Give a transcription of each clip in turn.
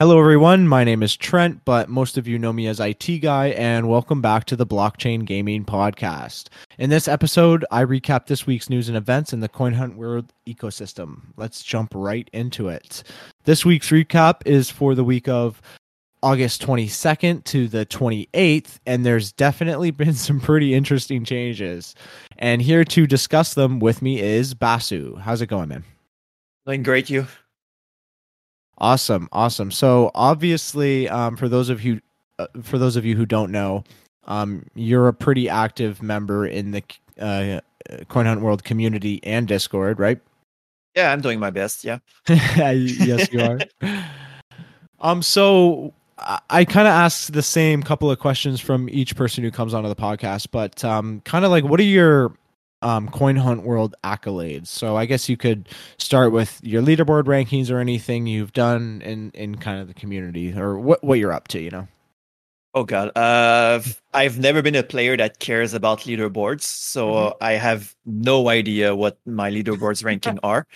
Hello, everyone. My name is Trent, but most of you know me as IT Guy, and welcome back to the Blockchain Gaming Podcast. In this episode, I recap this week's news and events in the Coin Hunt World ecosystem. Let's jump right into it. This week's recap is for the week of August 22nd to the 28th, and there's definitely been some pretty interesting changes. And here to discuss them with me is Basu. How's it going, man? Doing great, you. Awesome, awesome. So obviously, um, for those of you, uh, for those of you who don't know, um, you're a pretty active member in the uh, Coin Hunt World community and Discord, right? Yeah, I'm doing my best. Yeah. yes, you are. um. So I, I kind of asked the same couple of questions from each person who comes onto the podcast, but um, kind of like, what are your um, Coin Hunt World accolades. So I guess you could start with your leaderboard rankings or anything you've done in in kind of the community or what what you're up to. You know. Oh God, uh, I've never been a player that cares about leaderboards, so mm-hmm. I have no idea what my leaderboards ranking are.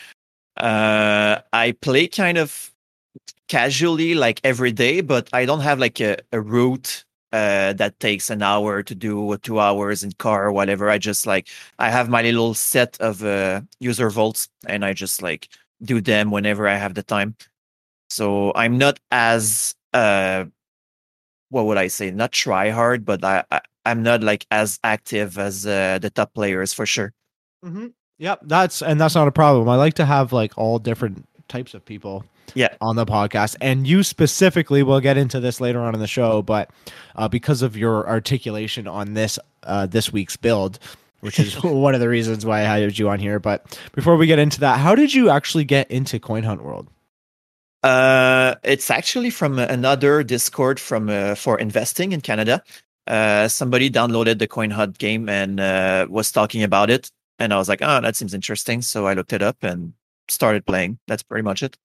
Uh, I play kind of casually, like every day, but I don't have like a, a route uh, that takes an hour to do two hours in car or whatever. I just like I have my little set of uh, user vaults and I just like do them whenever I have the time. So I'm not as uh, what would I say? Not try hard, but I, I am not like as active as uh, the top players for sure. Mm-hmm. Yep, that's and that's not a problem. I like to have like all different types of people yeah. on the podcast. And you specifically we'll get into this later on in the show but uh, because of your articulation on this uh, this week's build which is one of the reasons why i had you on here. But before we get into that how did you actually get into coin hunt world? Uh, it's actually from another discord from uh, for investing in canada. Uh, somebody downloaded the coin hunt game and uh, was talking about it. And i was like oh that seems interesting. So i looked it up and started playing. That's pretty much it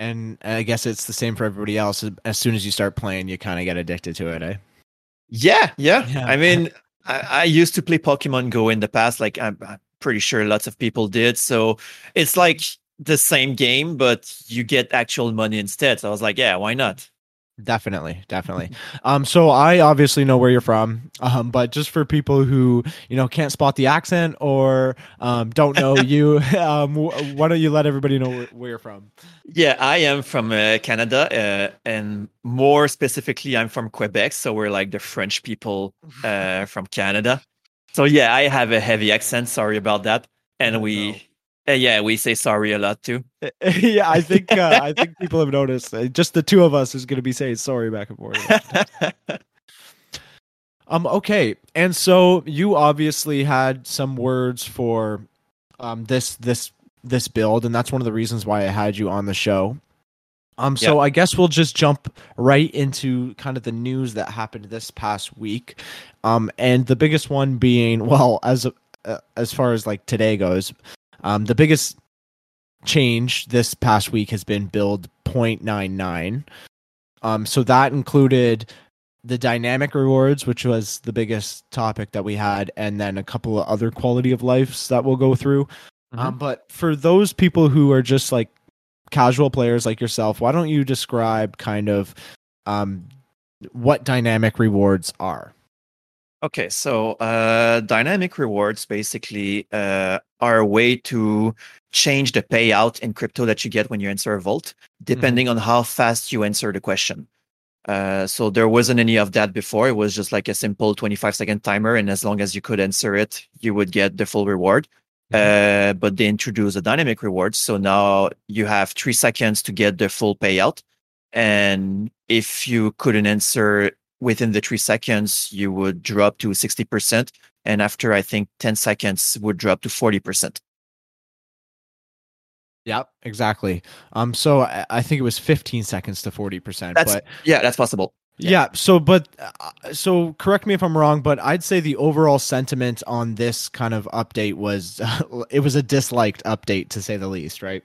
and I guess it's the same for everybody else. As soon as you start playing, you kind of get addicted to it, eh? Yeah, yeah. yeah. I mean, I, I, used to play Pokemon Go in the past. Like I'm, I'm pretty sure lots of people did. So it's like the same game, but you get actual money instead. So I was like, yeah, why not? Definitely, definitely. Um, so I obviously know where you're from, um, but just for people who you know can't spot the accent or um, don't know you, um, why don't you let everybody know where, where you're from? Yeah, I am from uh, Canada, uh, and more specifically, I'm from Quebec. So we're like the French people uh, from Canada. So yeah, I have a heavy accent. Sorry about that. And we uh, yeah, we say sorry a lot too. yeah, I think uh, I think people have noticed. Uh, just the two of us is going to be saying sorry back and forth. um. Okay, and so you obviously had some words for um this this this build, and that's one of the reasons why I had you on the show. Um. So I guess we'll just jump right into kind of the news that happened this past week. Um. And the biggest one being, well, as uh, as far as like today goes, um, the biggest change this past week has been build 0.99. Um, so that included the dynamic rewards, which was the biggest topic that we had, and then a couple of other quality of lives that we'll go through. Mm-hmm. Um, but for those people who are just like casual players like yourself, why don't you describe kind of um, what dynamic rewards are? Okay, so uh, dynamic rewards basically uh, are a way to change the payout in crypto that you get when you answer a vault, mm-hmm. depending mm-hmm. on how fast you answer the question. Uh, so there wasn't any of that before. It was just like a simple 25 second timer, and as long as you could answer it, you would get the full reward. Mm-hmm. Uh, but they introduced a dynamic reward, so now you have three seconds to get the full payout. And if you couldn't answer within the three seconds, you would drop to 60%. And after, I think, 10 seconds would drop to 40%. Yep, exactly. Um, so I, I think it was 15 seconds to 40 percent. That's But yeah, that's possible. yeah. Yeah. So, but uh, so correct me if I'm wrong, but I'd say the overall sentiment on this kind of update was it was a disliked update to say the least, right?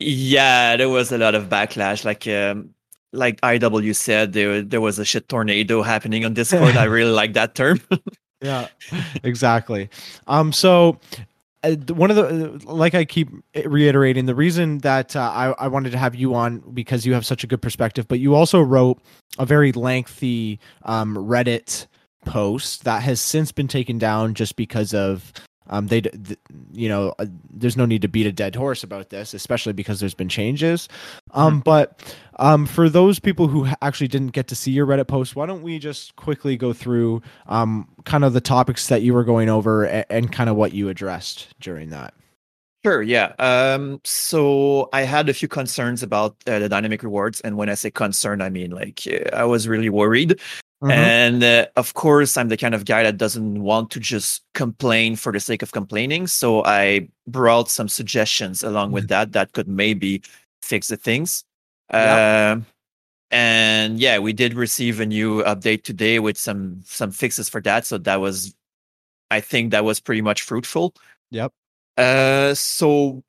Yeah, there was a lot of backlash. Like um, like IW said, there there was a shit tornado happening on Discord. I really like that term. Yeah, exactly. Um, so uh, one of the like I keep reiterating the reason that uh, I I wanted to have you on because you have such a good perspective, but you also wrote a very lengthy um Reddit post that has since been taken down just because of um they th- you know uh, there's no need to beat a dead horse about this especially because there's been changes um but um for those people who actually didn't get to see your reddit post why don't we just quickly go through um kind of the topics that you were going over and, and kind of what you addressed during that Sure, yeah. Um, so I had a few concerns about uh, the dynamic rewards, and when I say concern, I mean like uh, I was really worried. And uh, of course, I'm the kind of guy that doesn't want to just complain for the sake of complaining. So I brought some suggestions along with that that could maybe fix the things. Yeah. Um, and yeah, we did receive a new update today with some some fixes for that. So that was, I think, that was pretty much fruitful. Yep. Uh, so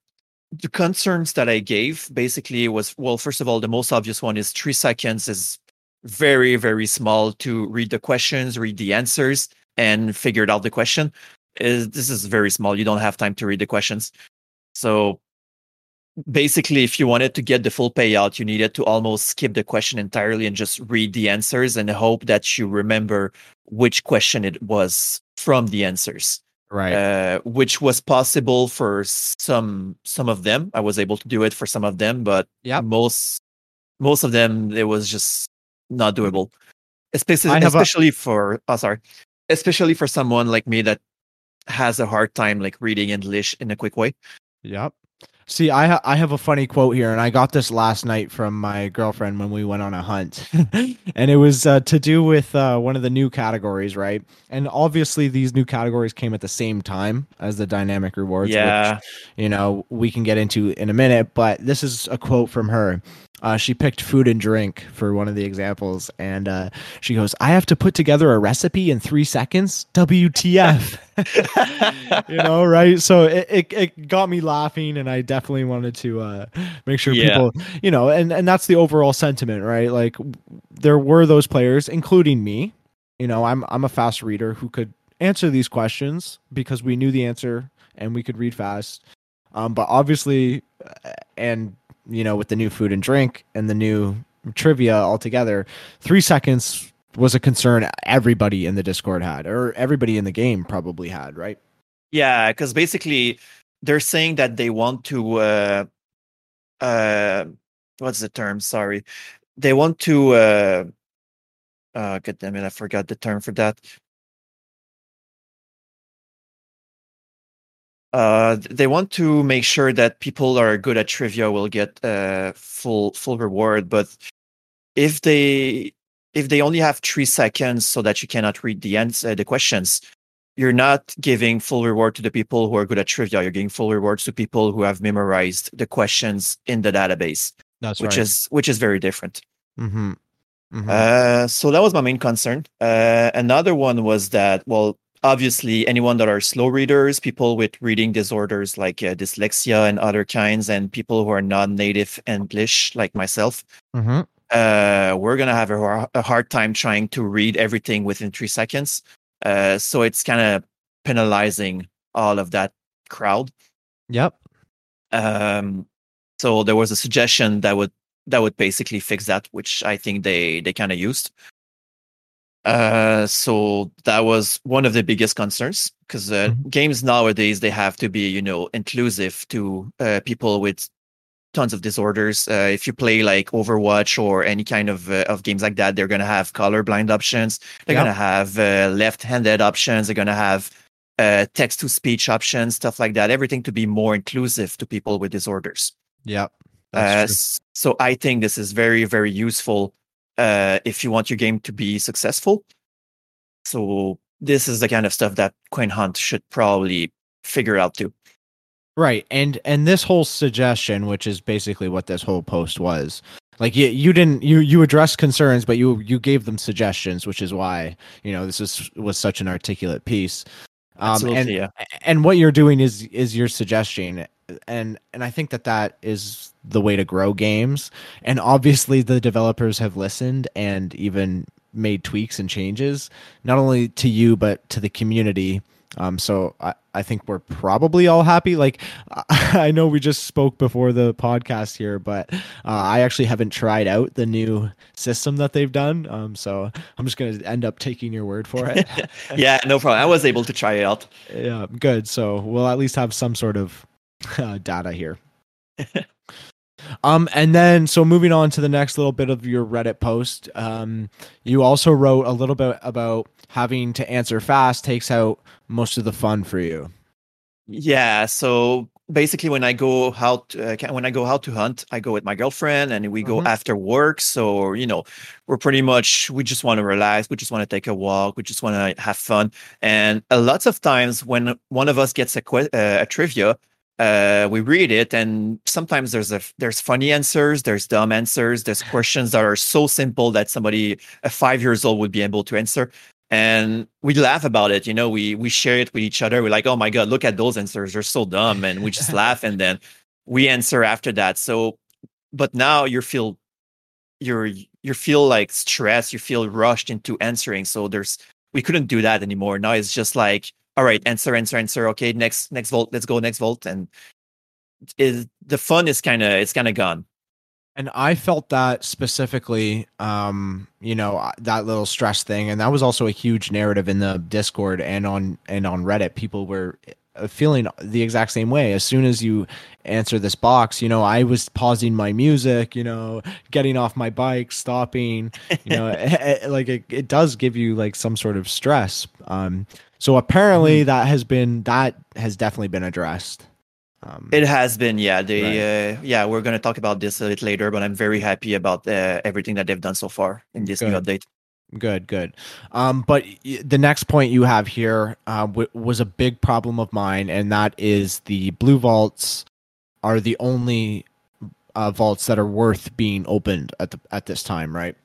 the concerns that I gave basically was well, first of all, the most obvious one is three seconds is very, very small to read the questions, read the answers, and figure out the question. Is this is very small. You don't have time to read the questions. So basically, if you wanted to get the full payout, you needed to almost skip the question entirely and just read the answers and hope that you remember which question it was from the answers right uh, which was possible for some some of them. I was able to do it for some of them, but yeah most most of them it was just not doable. Especially have a- for oh sorry, especially for someone like me that has a hard time like reading English in a quick way. Yep. See, I ha- I have a funny quote here, and I got this last night from my girlfriend when we went on a hunt, and it was uh, to do with uh, one of the new categories, right? And obviously, these new categories came at the same time as the dynamic rewards. which, yeah, you know we can get into in a minute, but this is a quote from her. Uh, she picked food and drink for one of the examples, and uh, she goes, "I have to put together a recipe in three seconds. WTF?" you know, right? So it, it, it got me laughing, and I definitely wanted to uh, make sure Yeah. people, you know, and and that's the overall sentiment, right? Like there were those players, including me. You know, I'm I'm a fast reader who could answer these questions because we knew the answer and we could read fast. Um, but obviously, uh, and you know, with the new food and drink and the new trivia altogether, three seconds was a concern everybody in the Discord had, or everybody in the game probably had, right? yeah, because basically they're saying that they want to uh, uh, what's the term? Sorry, they want to. Uh, uh, God damn it! I forgot the term for that. Uh, they want to make sure that people are good at trivia will get uh, full full reward. But if they if they only have three seconds so that you cannot read the answer, the questions, you're not giving full reward to the people who are good at trivia. You're giving full rewards to people who have memorized the questions in the database, That's which is which is very different. mm-hmm. Mm-hmm. Uh, so that was my main concern. Uh, another one was that, well, obviously, anyone that are slow readers, people with reading disorders like uh, dyslexia and other kinds, and people who are non-native English like myself, mm-hmm. Uh, we're gonna have a, a hard time trying to read everything within three seconds. Uh, so it's kind of penalizing all of that crowd. Yep. Um, so there was a suggestion that would that would basically fix that, which I think they they kind of used. Uh, so that was one of the biggest concerns because uh, Mhm. games nowadays they have to be you know inclusive to uh, people with tons of disorders. Uh, if you play like Overwatch or any kind of uh, of games like that, they're gonna have colorblind options. They're Yep. gonna have uh, left-handed options. They're gonna have uh, text-to-speech options, stuff like that. Everything to be more inclusive to people with disorders. Yeah. Uh, so I think this is very, very useful uh, if you want your game to be successful. So this is the kind of stuff that Coin Hunt should probably figure out too. Right. And and this whole suggestion, which is basically what this whole post was, like you, you didn't you you addressed concerns, but you you gave them suggestions, which is why you know this is was such an articulate piece. Um, Absolutely, and yeah. and what you're doing is is your suggestion, and and I think that that is the way to grow games. And obviously, the developers have listened and even made tweaks and changes, not only to you but to the community. Um, so I, I think we're probably all happy. Like I know we just spoke before the podcast here, but uh, I actually haven't tried out the new system that they've done. Um, so I'm just gonna end up taking your word for it. yeah, no problem. I was able to try it out. yeah, good. So we'll at least have some sort of uh, data here. Um, and then so moving on to the next little bit of your Reddit post, um, you also wrote a little bit about having to answer fast takes out most of the fun for you. Yeah. So basically, when I go out, uh, when I go out to hunt, I go with my girlfriend, and we go Mhm. after work. So you know, we're pretty much we just want to relax. We just want to take a walk. We just want to have fun. And a lots of times, when one of us gets a que- uh, a trivia, uh, we read it, and sometimes there's a there's funny answers, there's dumb answers, there's questions that are so simple that somebody a five years old would be able to answer and we laugh about it you know we we share it with each other. We're like oh my god look at those answers. They're so dumb. And we just laugh and then we answer after that. So but now you feel you're you feel like stressed you feel rushed into answering. So there's we couldn't do that anymore. Now it's just like all right answer answer answer. Okay next next vault let's go next vault. And is the fun is kind of it's kind of gone And I felt that specifically, um, you know, uh, that little stress thing, and that was also a huge narrative in the Discord and on and on Reddit. People were uh, feeling the exact same way. As soon as you answer this box, you know, I was pausing my music, you know, getting off my bike, stopping, you know, it, it- like it, it does give you like some sort of stress. Um, so apparently that has been that has definitely been addressed. Um, It has been, yeah. They, uh, yeah, we're gonna talk about this a bit later, but I'm very happy about uh, everything that they've done so far in this new update. Good, good. Um, but the next point you have here uh, w- was a big problem of mine, and that is the blue vaults are the only uh, vaults that are worth being opened at the at this time, right?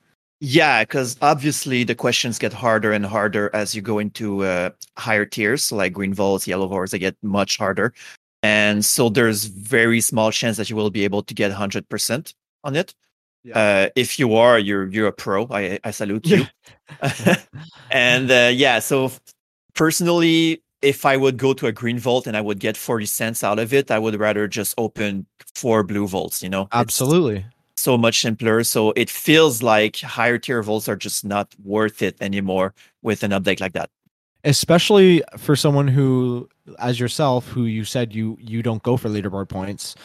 Yeah, because obviously the questions get harder and harder as you go into uh, higher tiers, like green vaults, yellow vaults, they get much harder, and so there's very small chance that you will be able to get 100% on it. Uh, if you are, you're you're a pro. I I salute you. and uh, yeah, so personally, if I would go to a green vault and I would get 40 cents out of it, I would rather just open four blue vaults, you know? It's Absolutely. so much simpler. So it feels like higher tier vaults are just not worth it anymore with an update like that. Especially for someone who, as yourself, who you said you you don't go for leaderboard points.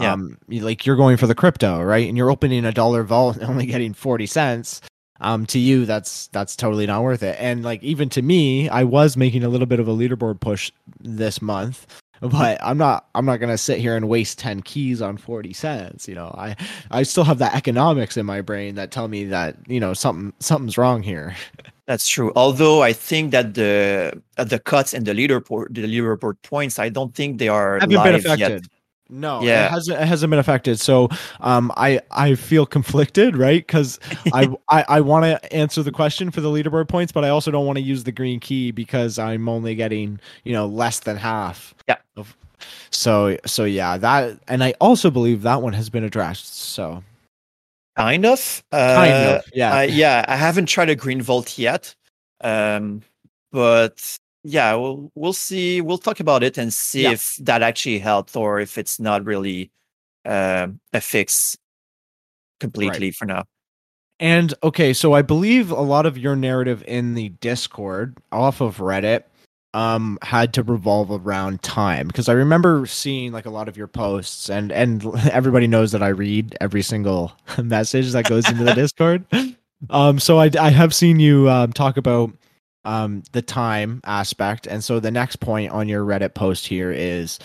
Yeah. Um, like you're going for the crypto, right? And you're opening a dollar vault and only getting forty cents. Um, to you, that's that's totally not worth it. And like even to me, I was making a little bit of a leaderboard push this month, but I'm not I'm not gonna sit here and waste ten keys on forty cents. You know, I I still have that economics in my brain that tell me that you know something something's wrong here. That's true. Although I think that the uh, the cuts and the leaderboard the leaderboard points, I don't think they are haven't been affected. yet. No, Yeah. it hasn't. It hasn't been affected. So, um, I I feel conflicted, right? Because I I, I want to answer the question for the leaderboard points, but I also don't want to use the green key because I'm only getting you know less than half. Yeah. Of, so so yeah, that and I also believe that one has been addressed. So Kind of. Uh, kind of, yeah. I, yeah, I haven't tried a green vault yet, um, but yeah, we'll we'll see. We'll talk about it and see Yeah. if that actually helped or if it's not really um a fix completely for now. And okay, so I believe a lot of your narrative in the Discord off of Reddit um had to revolve around time because I remember seeing like a lot of your posts and and everybody knows that I read every single message that goes into the Discord. Um so I I have seen you um talk about um the time aspect and so the next point on your Reddit post here is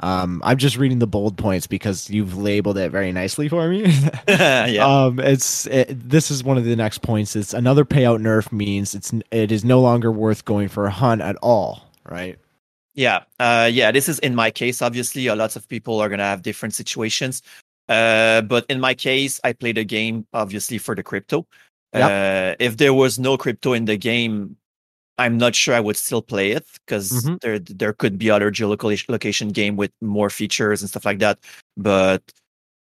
um I'm just reading the bold points because you've labeled it very nicely for me. yeah, Um, it's it, this is one of the next points. It's another payout nerf means it's it is no longer worth going for a hunt at all, right? Yeah, uh, yeah. This is in my case. Obviously, a lot of people are gonna have different situations. Uh, but in my case, I played a game obviously for the crypto. Yep. Uh, if there was no crypto in the game, I'm not sure I would still play it because Mhm. there there could be other geolocation location game with more features and stuff like that. But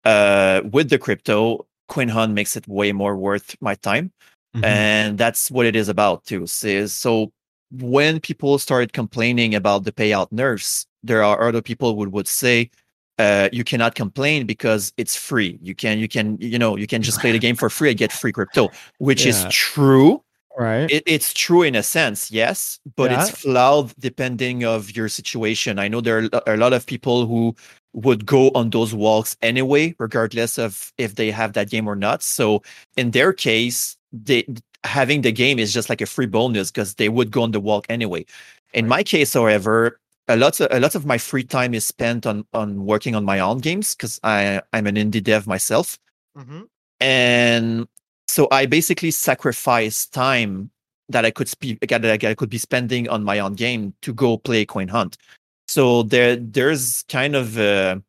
uh, with the crypto, Coin Hunt makes it way more worth my time Mhm. and that's what it is about too so, so when people started complaining about the payout nerfs there are other people who would say uh, you cannot complain because it's free you can you can you know you can just play the game for free and get free crypto which is true right. it, it's true in a sense yes but it's Yeah. flawed depending of your situation i know there are a lot of people who would go on those walks anyway regardless of if they have that game or not so in their case they having the game is just like a free bonus because they would go on the walk anyway in my case however a lot of a lot of my free time is spent on on working on my own games because i i'm an indie dev myself Mhm. and so I basically sacrificed time that I could spe- that I could be spending on my own game to go play Coin Hunt. So there there's kind of a,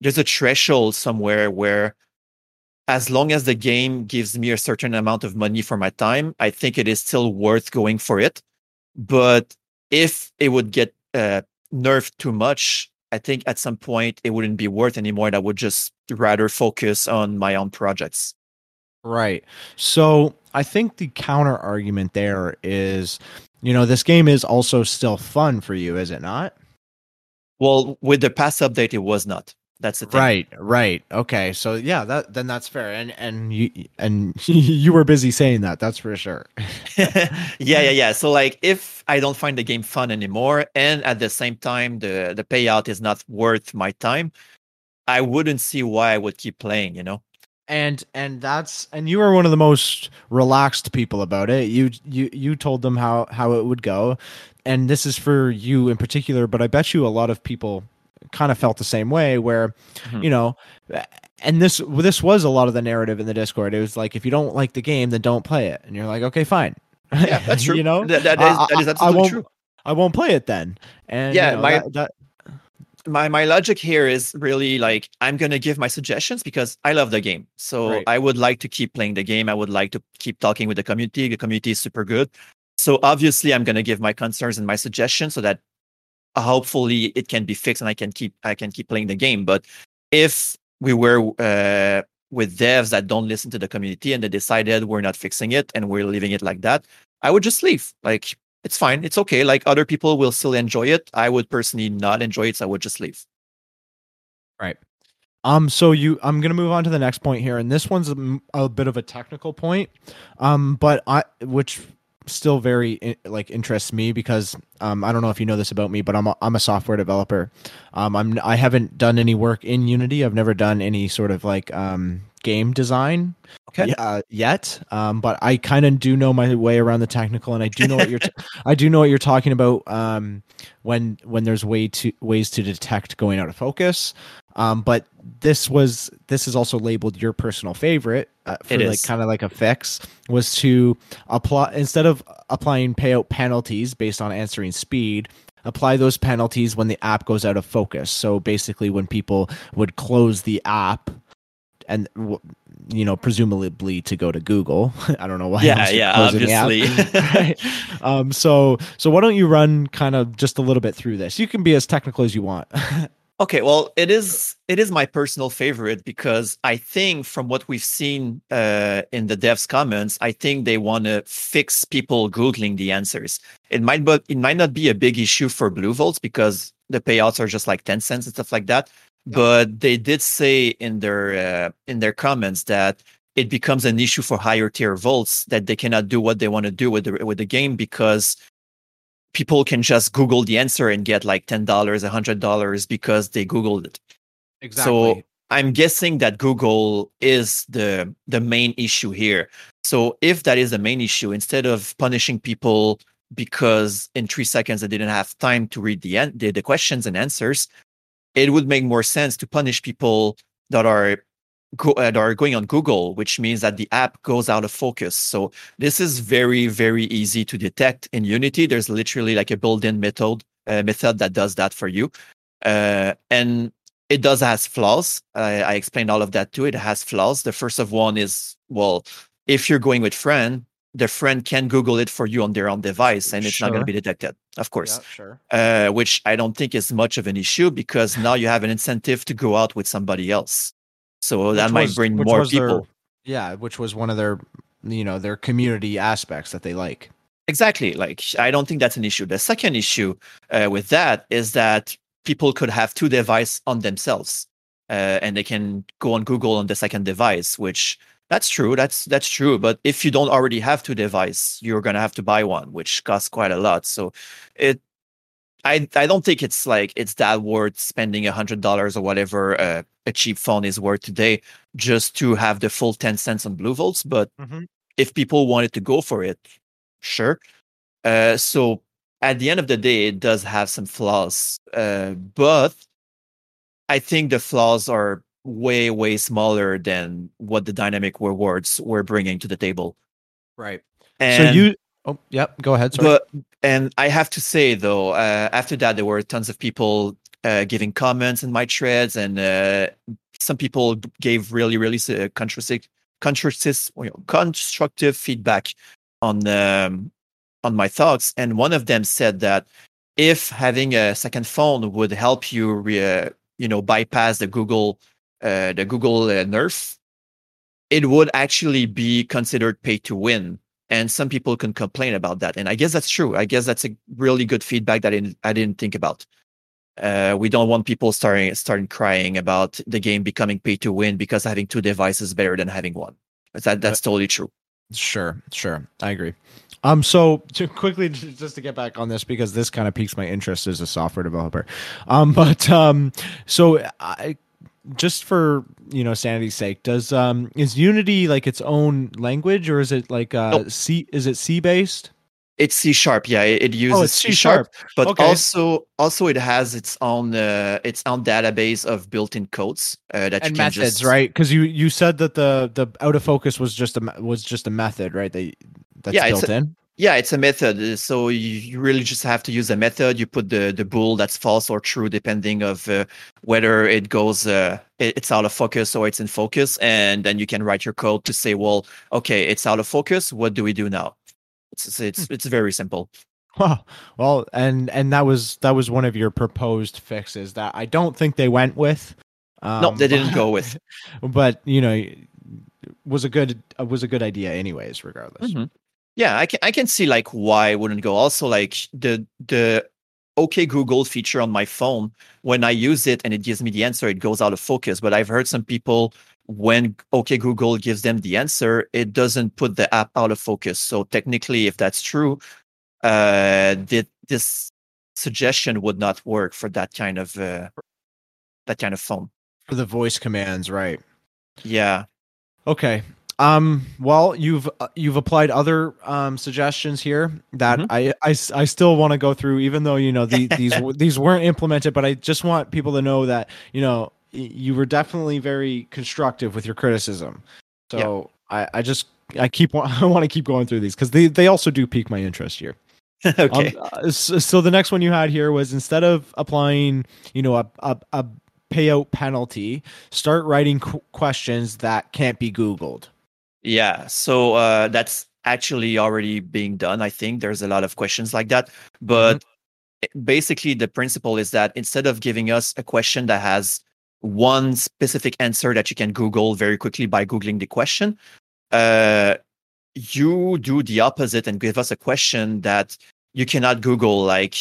there's a threshold somewhere where as long as the game gives me a certain amount of money for my time, I think it is still worth going for it. But if it would get uh, nerfed too much, I think at some point it wouldn't be worth anymore. And I would just rather focus on my own projects. Right. So I think the counter argument there is, you know, this game is also still fun for you, is it not? Well, with the past update, it was not. That's the thing. Right, right. Okay. So yeah, that then that's fair. And and you and you were busy saying that. That's for sure. yeah, yeah, yeah. So like if I don't find the game fun anymore and at the same time the the payout is not worth my time, I wouldn't see why I would keep playing, you know? And and that's and you were one of the most relaxed people about it. You you you told them how how it would go. And this is for you in particular, but I bet you a lot of people kind of felt the same way where Mhm. you know and this this was a lot of the narrative in the discord it was like if you don't like the game then don't play it and you're like okay fine Yeah, that's true. you know That- that is- that is I- I won't- true. i won't play it then and Yeah, you know, my- that, that- my my logic here is really like I'm gonna give my suggestions because I love the game. So Right. I would like to keep playing the game. I would like to keep talking with the community. The community is super good. So obviously I'm gonna give my concerns and my suggestions so that hopefully it can be fixed and I can keep I can keep playing the game. But if we were uh, with devs that don't listen to the community and they decided we're not fixing it and we're leaving it like that, I would just leave. Like it's fine. It's okay. Like other people will still enjoy it. I would personally not enjoy it, so I would just leave. Right. Um so you i'm gonna move on to the next point here and this one's a bit of a technical point um but i which still very like interests me because um i don't know if you know this about me but i'm a, i'm a software developer um i'm i haven't done any work in unity i've never done any sort of like um game design Okay. uh, yet um but i kind of do know my way around the technical and i do know what you're t- i do know what you're talking about um when when there's way to ways to detect going out of focus um but this was this is also labeled your personal favorite uh, for It like is. kind of like a fix was to apply instead of applying payout penalties based on answering speed apply those penalties when the app goes out of focus so basically when people would close the app and you know presumably to go to google i don't know why yeah, yeah, obviously. Right. um so so why don't you run kind of just a little bit through this you can be as technical as you want okay, well, it is it is my personal favorite because I think from what we've seen uh, in the devs comments, I think they want to fix people googling the answers. It might but it might not be a big issue for Blue Vaults because the payouts are just like 10 cents and stuff like that. But they did say in their uh, in their comments that it becomes an issue for higher tier vaults that they cannot do what they want to do with the with the game because people can just Google the answer and get like ten dollars, hundred dollars because they Googled it. exactly So I'm guessing that Google is the the main issue here. So if that is the main issue, instead of punishing people because in three seconds they didn't have time to read the the, the questions and answers, it would make more sense to punish people that are go, uh, that are going on Google, which means that the app goes out of focus. So this is very very easy to detect in Unity. There's literally like a built-in method uh, method that does that for you. Uh, and it does has flaws. I, I explained all of that too. It has flaws. The first of one is well, if you're going with friend, the friend can Google it for you on their own device, and it's Sure. not going to be detected. Of course, Yeah, sure. uh, which I don't think is much of an issue because now you have an incentive to go out with somebody else. So that Which might bring more was their- people. yeah, which was one of their, you know, their community aspects that they like. Exactly. Like I don't think that's an issue. The second issue uh, with that is that people could have two devices on themselves, uh, and they can go on Google on the second device. Which that's true. That's that's true. But if you don't already have two devices, you're gonna have to buy one, which costs quite a lot. So it. I, I don't think it's like it's that worth spending a hundred dollars or whatever uh, a cheap phone is worth today just to have the full 10 cents on blue vaults but Mhm. if people wanted to go for it sure. Uh, so at the end of the day, it does have some flaws, uh, but I think the flaws are way, way smaller than what the dynamic rewards were bringing to the table. Right. And, so you. Oh, yep. Go ahead. Sorry. but and I have to say though, uh, after that, there were tons of people uh, giving comments in my threads, and uh, some people gave really, really uh, constructive, constructive, you know, constructive feedback on um, on my thoughts. And one of them said that if having a second phone would help you, re- uh, you know, bypass the Google uh, the Google uh, nerf, it would actually be considered pay to win. And some people can complain about that, and I guess that's true. I guess that's a really good feedback that I didn't, I didn't think about. Uh, we don't want people starting starting crying about the game becoming pay to win because having two devices better than having one. That that's totally true. Sure, sure. I agree. Um, so to quickly just to get back on this because this kind of piques my interest as a software developer. Um, but um, so I just for you know sanity's sake, does um is Unity like its own language or is it like uh Nope. C is it C based? It's C sharp, yeah. It, it uses Oh, C sharp, but Okay. also also it has its own uh, its own database of built-in codes uh, that you And can methods, just, right? Because you you said that the the out of focus was just a was just a method, right? That that's Yeah, it's built in. Yeah, it's a method. uh, So you, really just have to use a method. You put the the bool that's false or true, depending of uh, whether it goes uh, it- it's out of focus or it's in focus, and then you can write your code to say, well, okay, it's out of focus. What do we do now? It's it's it's, Hmm. very simple. Wow. Well, and and that was that was one of your proposed fixes that I don't think they went with. Um, no, they didn't go with. But you know, was a good was a good idea, anyways. Regardless. Mhm. Yeah, I can I can see like why it wouldn't go. Also, like the the OK Google feature on my phone, when I use it and it gives me the answer, it goes out of focus. But I've heard some people when OK Google gives them the answer, it doesn't put the app out of focus. So technically, if that's true, uh, th- this suggestion would not work for that kind of uh, that kind of phone. For the voice commands, right? Yeah. Okay. Um. Well, you've uh, you've applied other um suggestions here that Mhm. I, I I still want to go through, even though you know the, these these weren't implemented. But I just want people to know that you know you were definitely very constructive with your criticism. So I I just I keep I want to keep going through these because they they also do pique my interest here. okay. Um, uh, so, so the next one you had here was instead of applying, you know, a a, a payout penalty, start writing qu- questions that can't be Googled. Yeah, so uh, that's actually already being done. I think there's a lot of questions like that. But it- basically, the principle is that instead of giving us a question that has one specific answer that you can Google very quickly by Googling the question, uh, you do the opposite and give us a question that you cannot Google. Like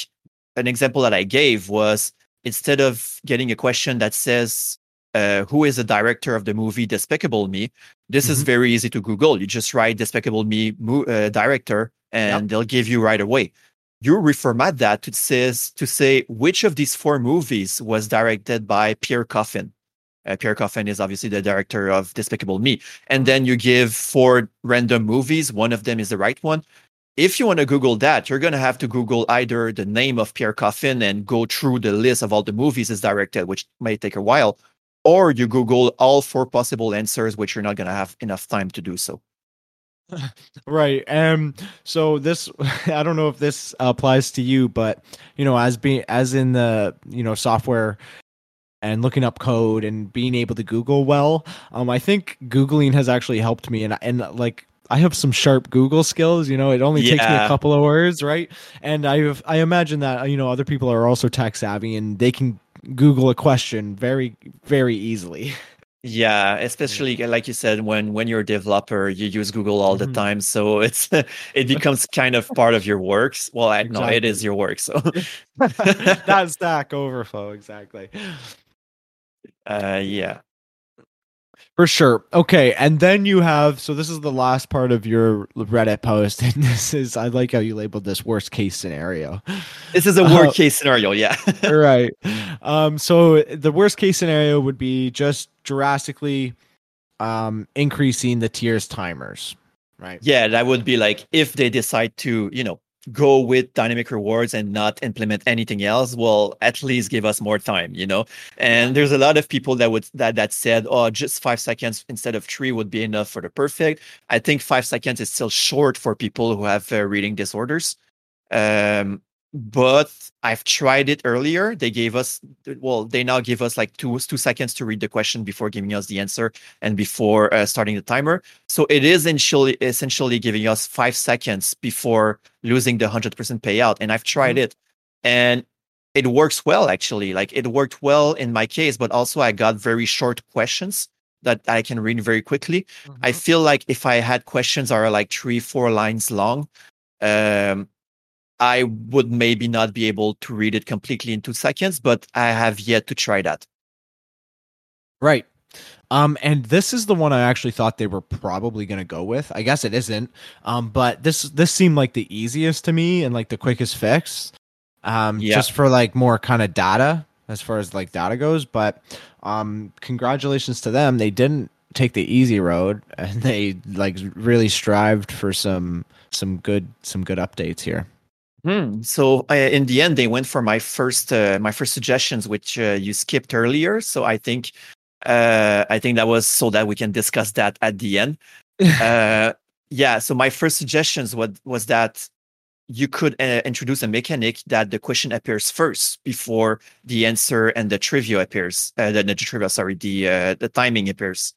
an example that I gave was instead of getting a question that says, uh, who is the director of the movie Despicable Me? This is Mhm. very easy to Google. You just write Despicable Me mo- uh, director, and they'll give you right away. You reformat that to says to say which of these four movies was directed by Pierre Coffin. Uh, Pierre Coffin is obviously the director of Despicable Me, and then you give four random movies. One of them is the right one. If you want to Google that, you're going to have to Google either the name of Pierre Coffin and go through the list of all the movies he's directed, which may take a while, or you Google all four possible answers, which you're not going to have enough time to do so. right. Um. So this, I don't know if this applies to you, but you know, as being as in the you know software and looking up code and being able to Google well, um, I think googling has actually helped me, and and like I have some sharp Google skills. You know, it only takes me a couple of words, right? And I I imagine that you know other people are also tech savvy and they can Google a question very very easily. Yeah, especially like you said, when when you're a developer, you use Google all the Mhm. time, so it's it becomes kind of part of your works. Well, I no, it Exactly. is your work. So, That's Stack Overflow exactly. uh, yeah, For sure. Okay, and then you have so this is the last part of your Reddit post, and this is I like how you labeled this worst case scenario. this is a Uh, worst case scenario. Yeah, right. Um. So the worst case scenario would be just drastically, um, increasing the tiers timers. Right. yeah, that would be like if they decide to, you know, go with dynamic rewards and not implement anything else. Well, at least give us more time, you know. And there's a lot of people that would that that said, oh, just five seconds instead of three would be enough for the perfect. I think five seconds is still short for people who have uh, reading disorders. Um, but I've tried it earlier. They gave us, well, they now give us like two two seconds to read the question before giving us the answer and before uh, starting the timer. So it is essentially essentially giving us five seconds before losing the hundred percent payout. And I've tried it, and it works well actually. Like it worked well in my case, but also I got very short questions that I can read very quickly. I feel like if I had questions that are like three, four lines long, um, I would maybe not be able to read it completely in two seconds, but I have yet to try that. Right. Um, and this is the one I actually thought they were probably going to go with. I guess it isn't. Um, but this this seemed like the easiest to me and like the quickest fix. Um, Yeah. just for like more kind of data as far as like data goes. But um, congratulations to them. They didn't take the easy road and they like really strived for some some good some good updates here. Hmm. So uh, in the end, they went for my first uh, my first suggestions, which uh, you skipped earlier. So I think uh, I think that was so that we can discuss that at the end. uh, yeah. So my first suggestions was was that you could uh, introduce a mechanic that the question appears first before the answer and the trivia appears. Uh, the, the trivia, sorry, the uh, the timing appears.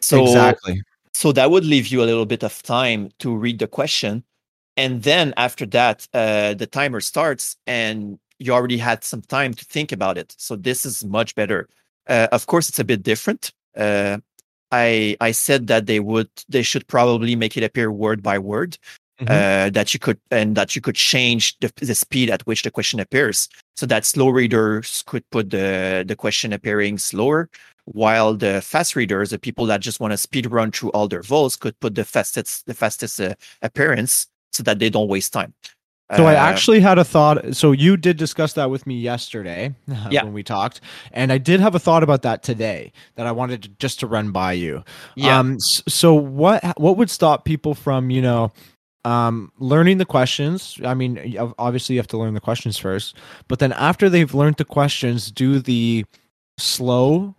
So- exactly. So that would leave you a little bit of time to read the question. And then after that, uh, the timer starts and you already had some time to think about it. So this is much better. Uh, of course, it's a bit different. Uh, I I said that they would they should probably make it appear word by word. Uh, that you could and that you could change the, the speed at which the question appears, so that slow readers could put the the question appearing slower, while the fast readers, the people that just want to speed run through all their votes, could put the fastest the fastest uh, appearance, so that they don't waste time. So I Uh, actually had a thought. So you did discuss that with me yesterday uh, Yeah. when we talked, and I did have a thought about that today that I wanted to, just to run by you. Yeah. Um. So what what would stop people from you know, um, learning the questions? I mean, obviously you have to learn the questions first, but then after they've learned the questions, do the slow.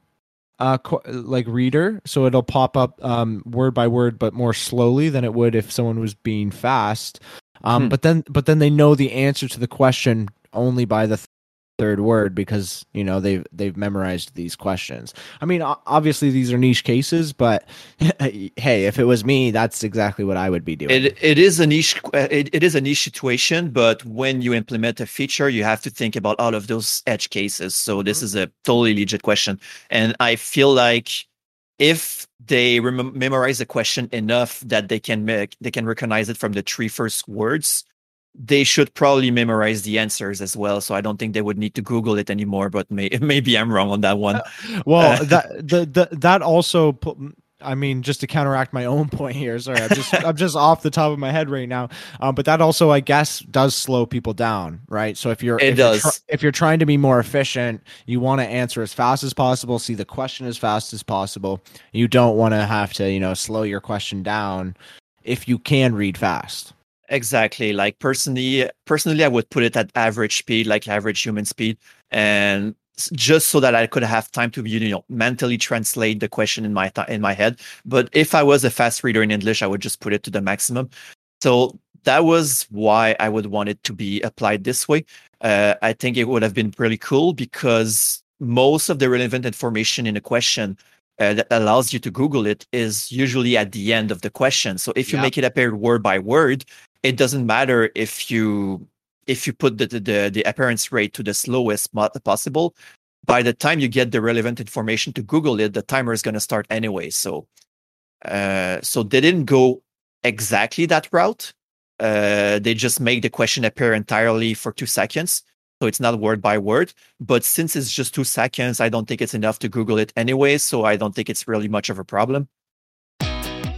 Uh, qu- like reader, so it'll pop up um word by word, but more slowly than it would if someone was being fast. Um, Hmm. but then but then they know the answer to the question only by the th- third word because you know they've they've memorized these questions. I mean, obviously these are niche cases, but hey, if it was me, that's exactly what I would be doing. It it is a niche it, it is a niche situation, but when you implement a feature, you have to think about all of those edge cases. So this mm-hmm. is a totally legit question, and I feel like if they rem- memorize the question enough that they can make they can recognize it from the three first words, they should probably memorize the answers as well. So I don't think they would need to Google it anymore. But may, maybe I'm wrong on that one. well, Uh, that the, the that also I mean, just to counteract my own point here. Sorry, I'm just I'm just off the top of my head right now. Um, but that also, I guess, does slow people down, right? So if you're It if you're does. tr- if you're trying to be more efficient, you want to answer as fast as possible, see the question as fast as possible. You don't want to have to, you know, slow your question down if you can read fast. Exactly. Like personally, personally, I would put it at average speed, like average human speed. And just so that I could have time to you know mentally translate the question in my th- in my head. But if I was a fast reader in English, I would just put it to the maximum. So that was why I would want it to be applied this way. Uh, I think it would have been really cool because most of the relevant information in a question uh, that allows you to Google it is usually at the end of the question. So if you make it appear word by word, it doesn't matter if you if you put the, the, the appearance rate to the slowest possible, by the time you get the relevant information to Google it, the timer is going to start anyway. So, uh, so they didn't go exactly that route. Uh, they just make the question appear entirely for two seconds. So it's not word by word. But since it's just two seconds, I don't think it's enough to Google it anyway. So I don't think it's really much of a problem.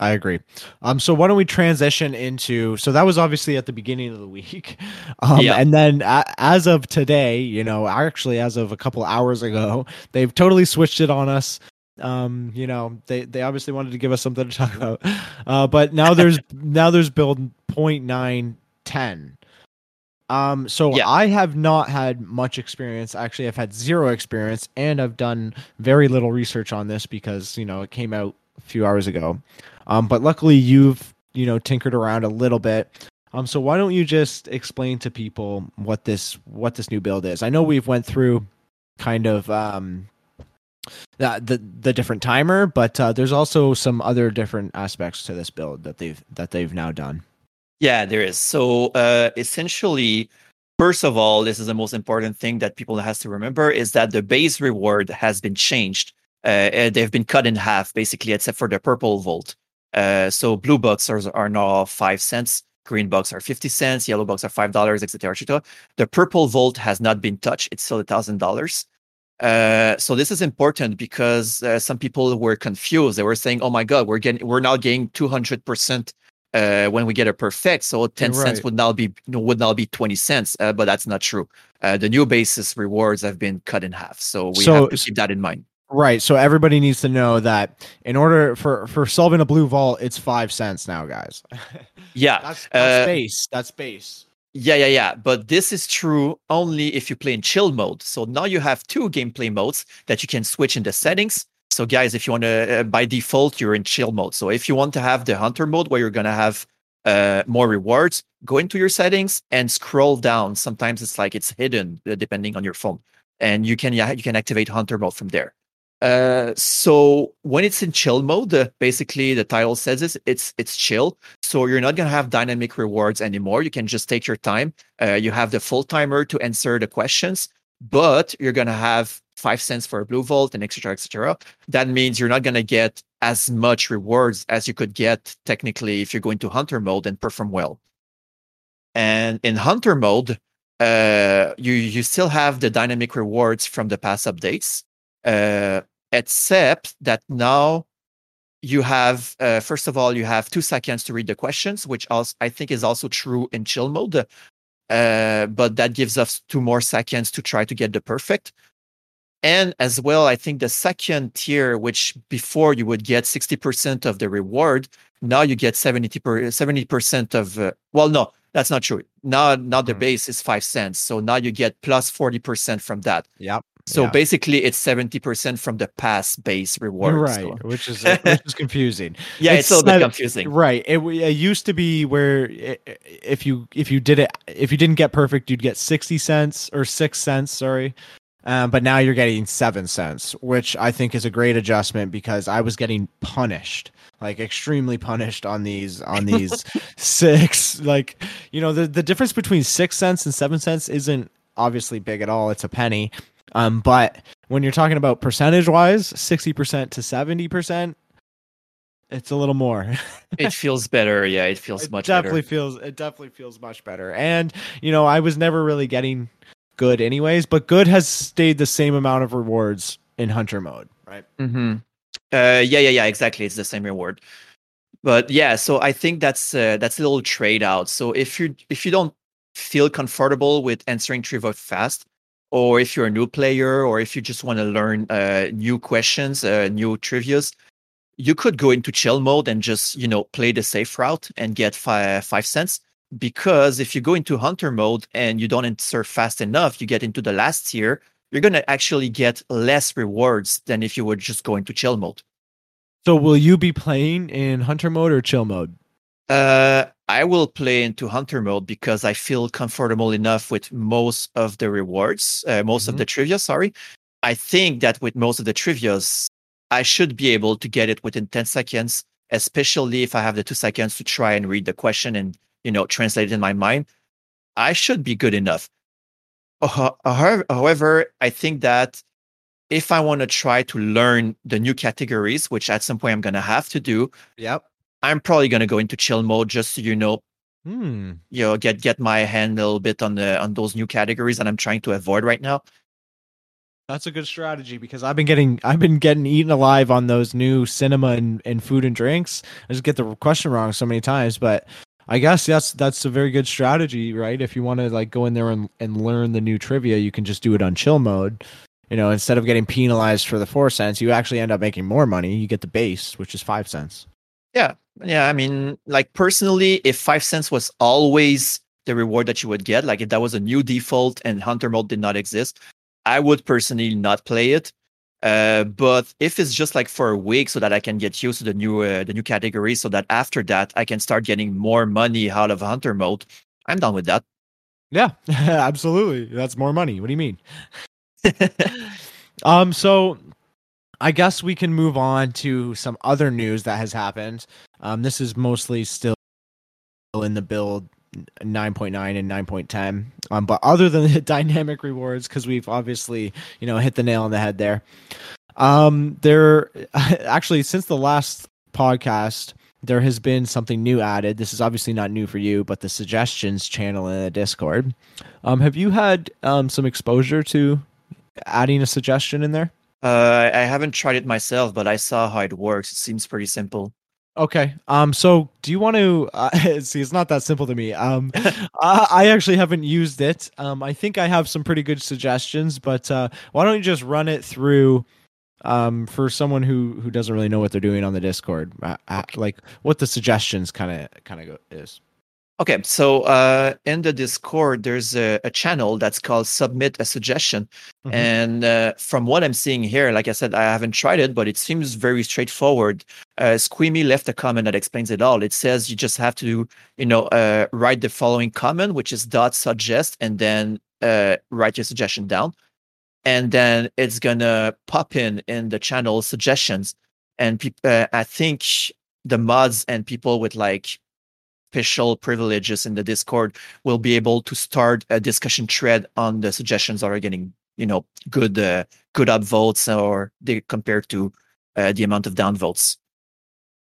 I agree. Um, so why don't we transition into? So that was obviously at the beginning of the week, um, yeah. and then as of today, you know, actually as of a couple hours ago, they've totally switched it on us. Um, you know, they they obviously wanted to give us something to talk about, uh, but now there's now there's build point nine ten. Um, so yeah. I have not had much experience. Actually, I've had zero experience, and I've done very little research on this because you know it came out a few hours ago. Um, but luckily you've you know tinkered around a little bit. Um, so why don't you just explain to people what this what this new build is? I know we've went through kind of um the the, the different timer, but uh, there's also some other different aspects to this build that they've that they've now done. Yeah, there is. So uh, essentially, first of all, this is the most important thing that people has to remember is that the base reward has been changed uh, they've been cut in half basically, except for the purple vault. Uh, so blue bucks are, are now five cents, green bucks are 50 cents, yellow bucks are five dollars, etc. etc. The purple vault has not been touched; it's still a thousand dollars. Uh, so this is important because uh, some people were confused. They were saying, "Oh my God, we're getting we're now getting 200 percent uh, when we get a perfect. So 10 right. cents would now be would now be 20 cents, uh, but that's not true. Uh, the new basis rewards have been cut in half, so we so, have to keep that in mind. Right. So everybody needs to know that in order for for solving a blue vault, it's five cents now, guys. yeah. that's, that's uh, base. That's base. Yeah, yeah, yeah. But this is true only if you play in chill mode. So now you have two gameplay modes that you can switch in the settings. So, guys, if you want to, uh, by default, you're in chill mode. So, if you want to have the hunter mode where you're going to have uh, more rewards, go into your settings and scroll down. Sometimes it's like it's hidden uh, depending on your phone, and you can yeah, you can activate hunter mode from there. Uh, so when it's in chill mode, basically the title says this, it's it's chill. So you're not gonna have dynamic rewards anymore. You can just take your time. Uh, you have the full timer to answer the questions, but you're gonna have five cents for a blue vault and etc. etc. That means you're not gonna get as much rewards as you could get technically if you're going to hunter mode and perform well. And in hunter mode, uh, you you still have the dynamic rewards from the past updates. Uh, except that now you have uh, first of all you have two seconds to read the questions which also i think is also true in chill mode uh, but that gives us two more seconds to try to get the perfect. And as well i think the second tier which before you would get 60% of the reward now you get 70 percent of uh, well no that's not true. Now now the mm. base is five cents so now you get plus 40% from that. Yep So Yeah. basically, it's seventy percent from the pass base reward. right, which is which is confusing. Yeah, it's, a little bit confusing. Right. It, it used to be where if you if you did it if you didn't get perfect, you'd get sixty cents or six cents. Sorry. Um, but now you're getting seven cents, which I think is a great adjustment because I was getting punished, like extremely punished on these on these six. Like, you know, the the difference between six cents and seven cents isn't obviously big at all. It's a penny. Um, but when you're talking about percentage wise, sixty percent to seventy percent, it's a little more. it feels better. Yeah, it feels it much definitely better. feels it definitely feels much better and you know i was never really getting good anyways but good has stayed the same amount of rewards in hunter mode right Mm-hmm. Uh, yeah, yeah, yeah. Exactly. It's the same reward. But yeah, so I think that's uh, that's a little trade out. So if you if you don't feel comfortable with answering trivia fast, or if you're a new player, or if you just want to learn uh, new questions, uh, new trivia's, you could go into chill mode and just you know play the safe route and get five five cents. Because if you go into hunter mode and you don't answer fast enough, you get into the last tier, you're gonna actually get less rewards than if you were just going to chill mode. so will you be playing in hunter mode or chill mode Uh, I will play into hunter mode because I feel comfortable enough with most of the rewards, uh, most of the trivia. Sorry, I think that with most of the trivia's, I should be able to get it within ten seconds, especially if I have the two seconds to try and read the question and you know translate it in my mind. I should be good enough. Uh, However, I think that if I want to try to learn the new categories, which at some point I'm gonna have to do, yep I'm probably gonna go into chill mode just so you know hmm you know get get my hand a little bit on the on those new categories that I'm trying to avoid right now. that's a good strategy because i've been getting i've been getting eaten alive on those new cinema and, and food and drinks i just get the question wrong so many times but I guess that's that's a very good strategy, right? If you want to like go in there and, and learn the new trivia, you can just do it on chill mode. You know, instead of getting penalized for the four cents, you actually end up making more money. You get the base, which is five cents. Yeah, I mean, like personally, if five cents was always the reward that you would get, like if that was a new default and hunter mode did not exist, I would personally not play it. Uh, but if it's just like for a week, so that I can get used to the new uh, the new category, so that after that I can start getting more money out of hunter mode, I'm done with that. Yeah, absolutely. That's more money. What do you mean? Um, so I guess we can move on to some other news that has happened. Um, this is mostly still in the build 9.9 and 9.10. Um, but other than the dynamic rewards, because we've obviously you know hit the nail on the head there. Um, there actually since the last podcast. There has been something new added. This is obviously not new for you, but the suggestions channel in the Discord. Um, have you had um, some exposure to adding a suggestion in there? Uh, I haven't tried it myself, but I saw how it works. It seems pretty simple. Okay. Um. So, do you want to uh, see? It's not that simple to me. Um, I, I actually haven't used it. Um, I think I have some pretty good suggestions, but uh, why don't you just run it through? Um, for someone who who doesn't really know what they're doing on the Discord, uh, uh, like what the suggestions kind of kind of is. Okay, so uh, in the Discord, there's a, a channel that's called Submit a Suggestion. Mhm. And uh, from what I'm seeing here, like I said, I haven't tried it, but it seems very straightforward. Uh, Squeamy left a comment that explains it all. It says you just have to, you know, uh, write the following comment, which is dot suggest, and then uh, write your suggestion down. And then it's gonna pop in in the channel suggestions. And peop- uh, I think the mods and people with like special privileges in the Discord will be able to start a discussion thread on the suggestions that are getting, you know, good uh, good upvotes or they compared to uh, the amount of downvotes.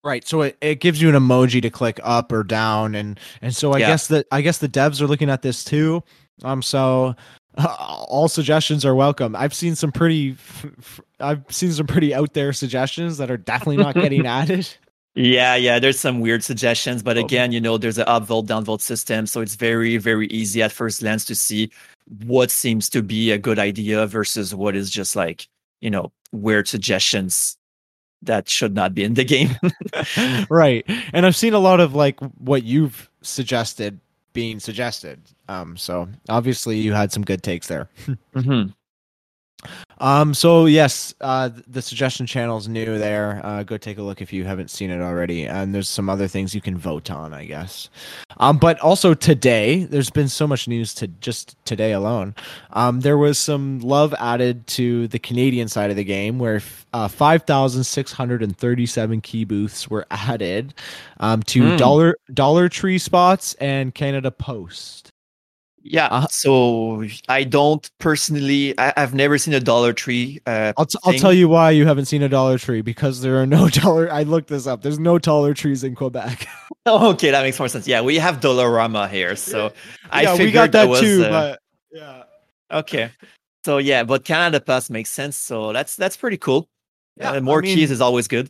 Right. So it, it gives you an emoji to click up or down and and so I Yeah. guess that I guess the devs are looking at this too. Um so all suggestions are welcome. I've seen some pretty f- f- I've seen some pretty out there suggestions that are definitely not getting added. Yeah, yeah, there's some weird suggestions, but again, you know, there's an upvote downvote system, so it's very very easy at first glance to see what seems to be a good idea versus what is just like, you know, weird suggestions that should not be in the game. right. And I've seen a lot of like what you've suggested being suggested. Um so obviously you had some good takes there. Mhm. Um. So yes, uh, the suggestion channel is new there. Uh, go take a look if you haven't seen it already. And there's some other things you can vote on, I guess. Um. But also today, there's been so much news to just today alone. Um. There was some love added to the Canadian side of the game, where uh, five thousand six hundred and thirty-seven key booths were added, um, to Mm. Dollar Dollar Tree spots and Canada Post. Yeah. Uh, so I don't personally. I, I've never seen a Dollar Tree. Uh, I'll, t- I'll tell you why you haven't seen a Dollar Tree because there are no Dollar. I looked this up. There's no Dollar Trees in Quebec. okay, that makes more sense. Yeah, we have Dollarama here, so I yeah, figured we got that was, too. uh, but yeah, Okay. So yeah, but Canada Post makes sense. So that's that's pretty cool. Yeah, Uh, more I mean- keys is always good.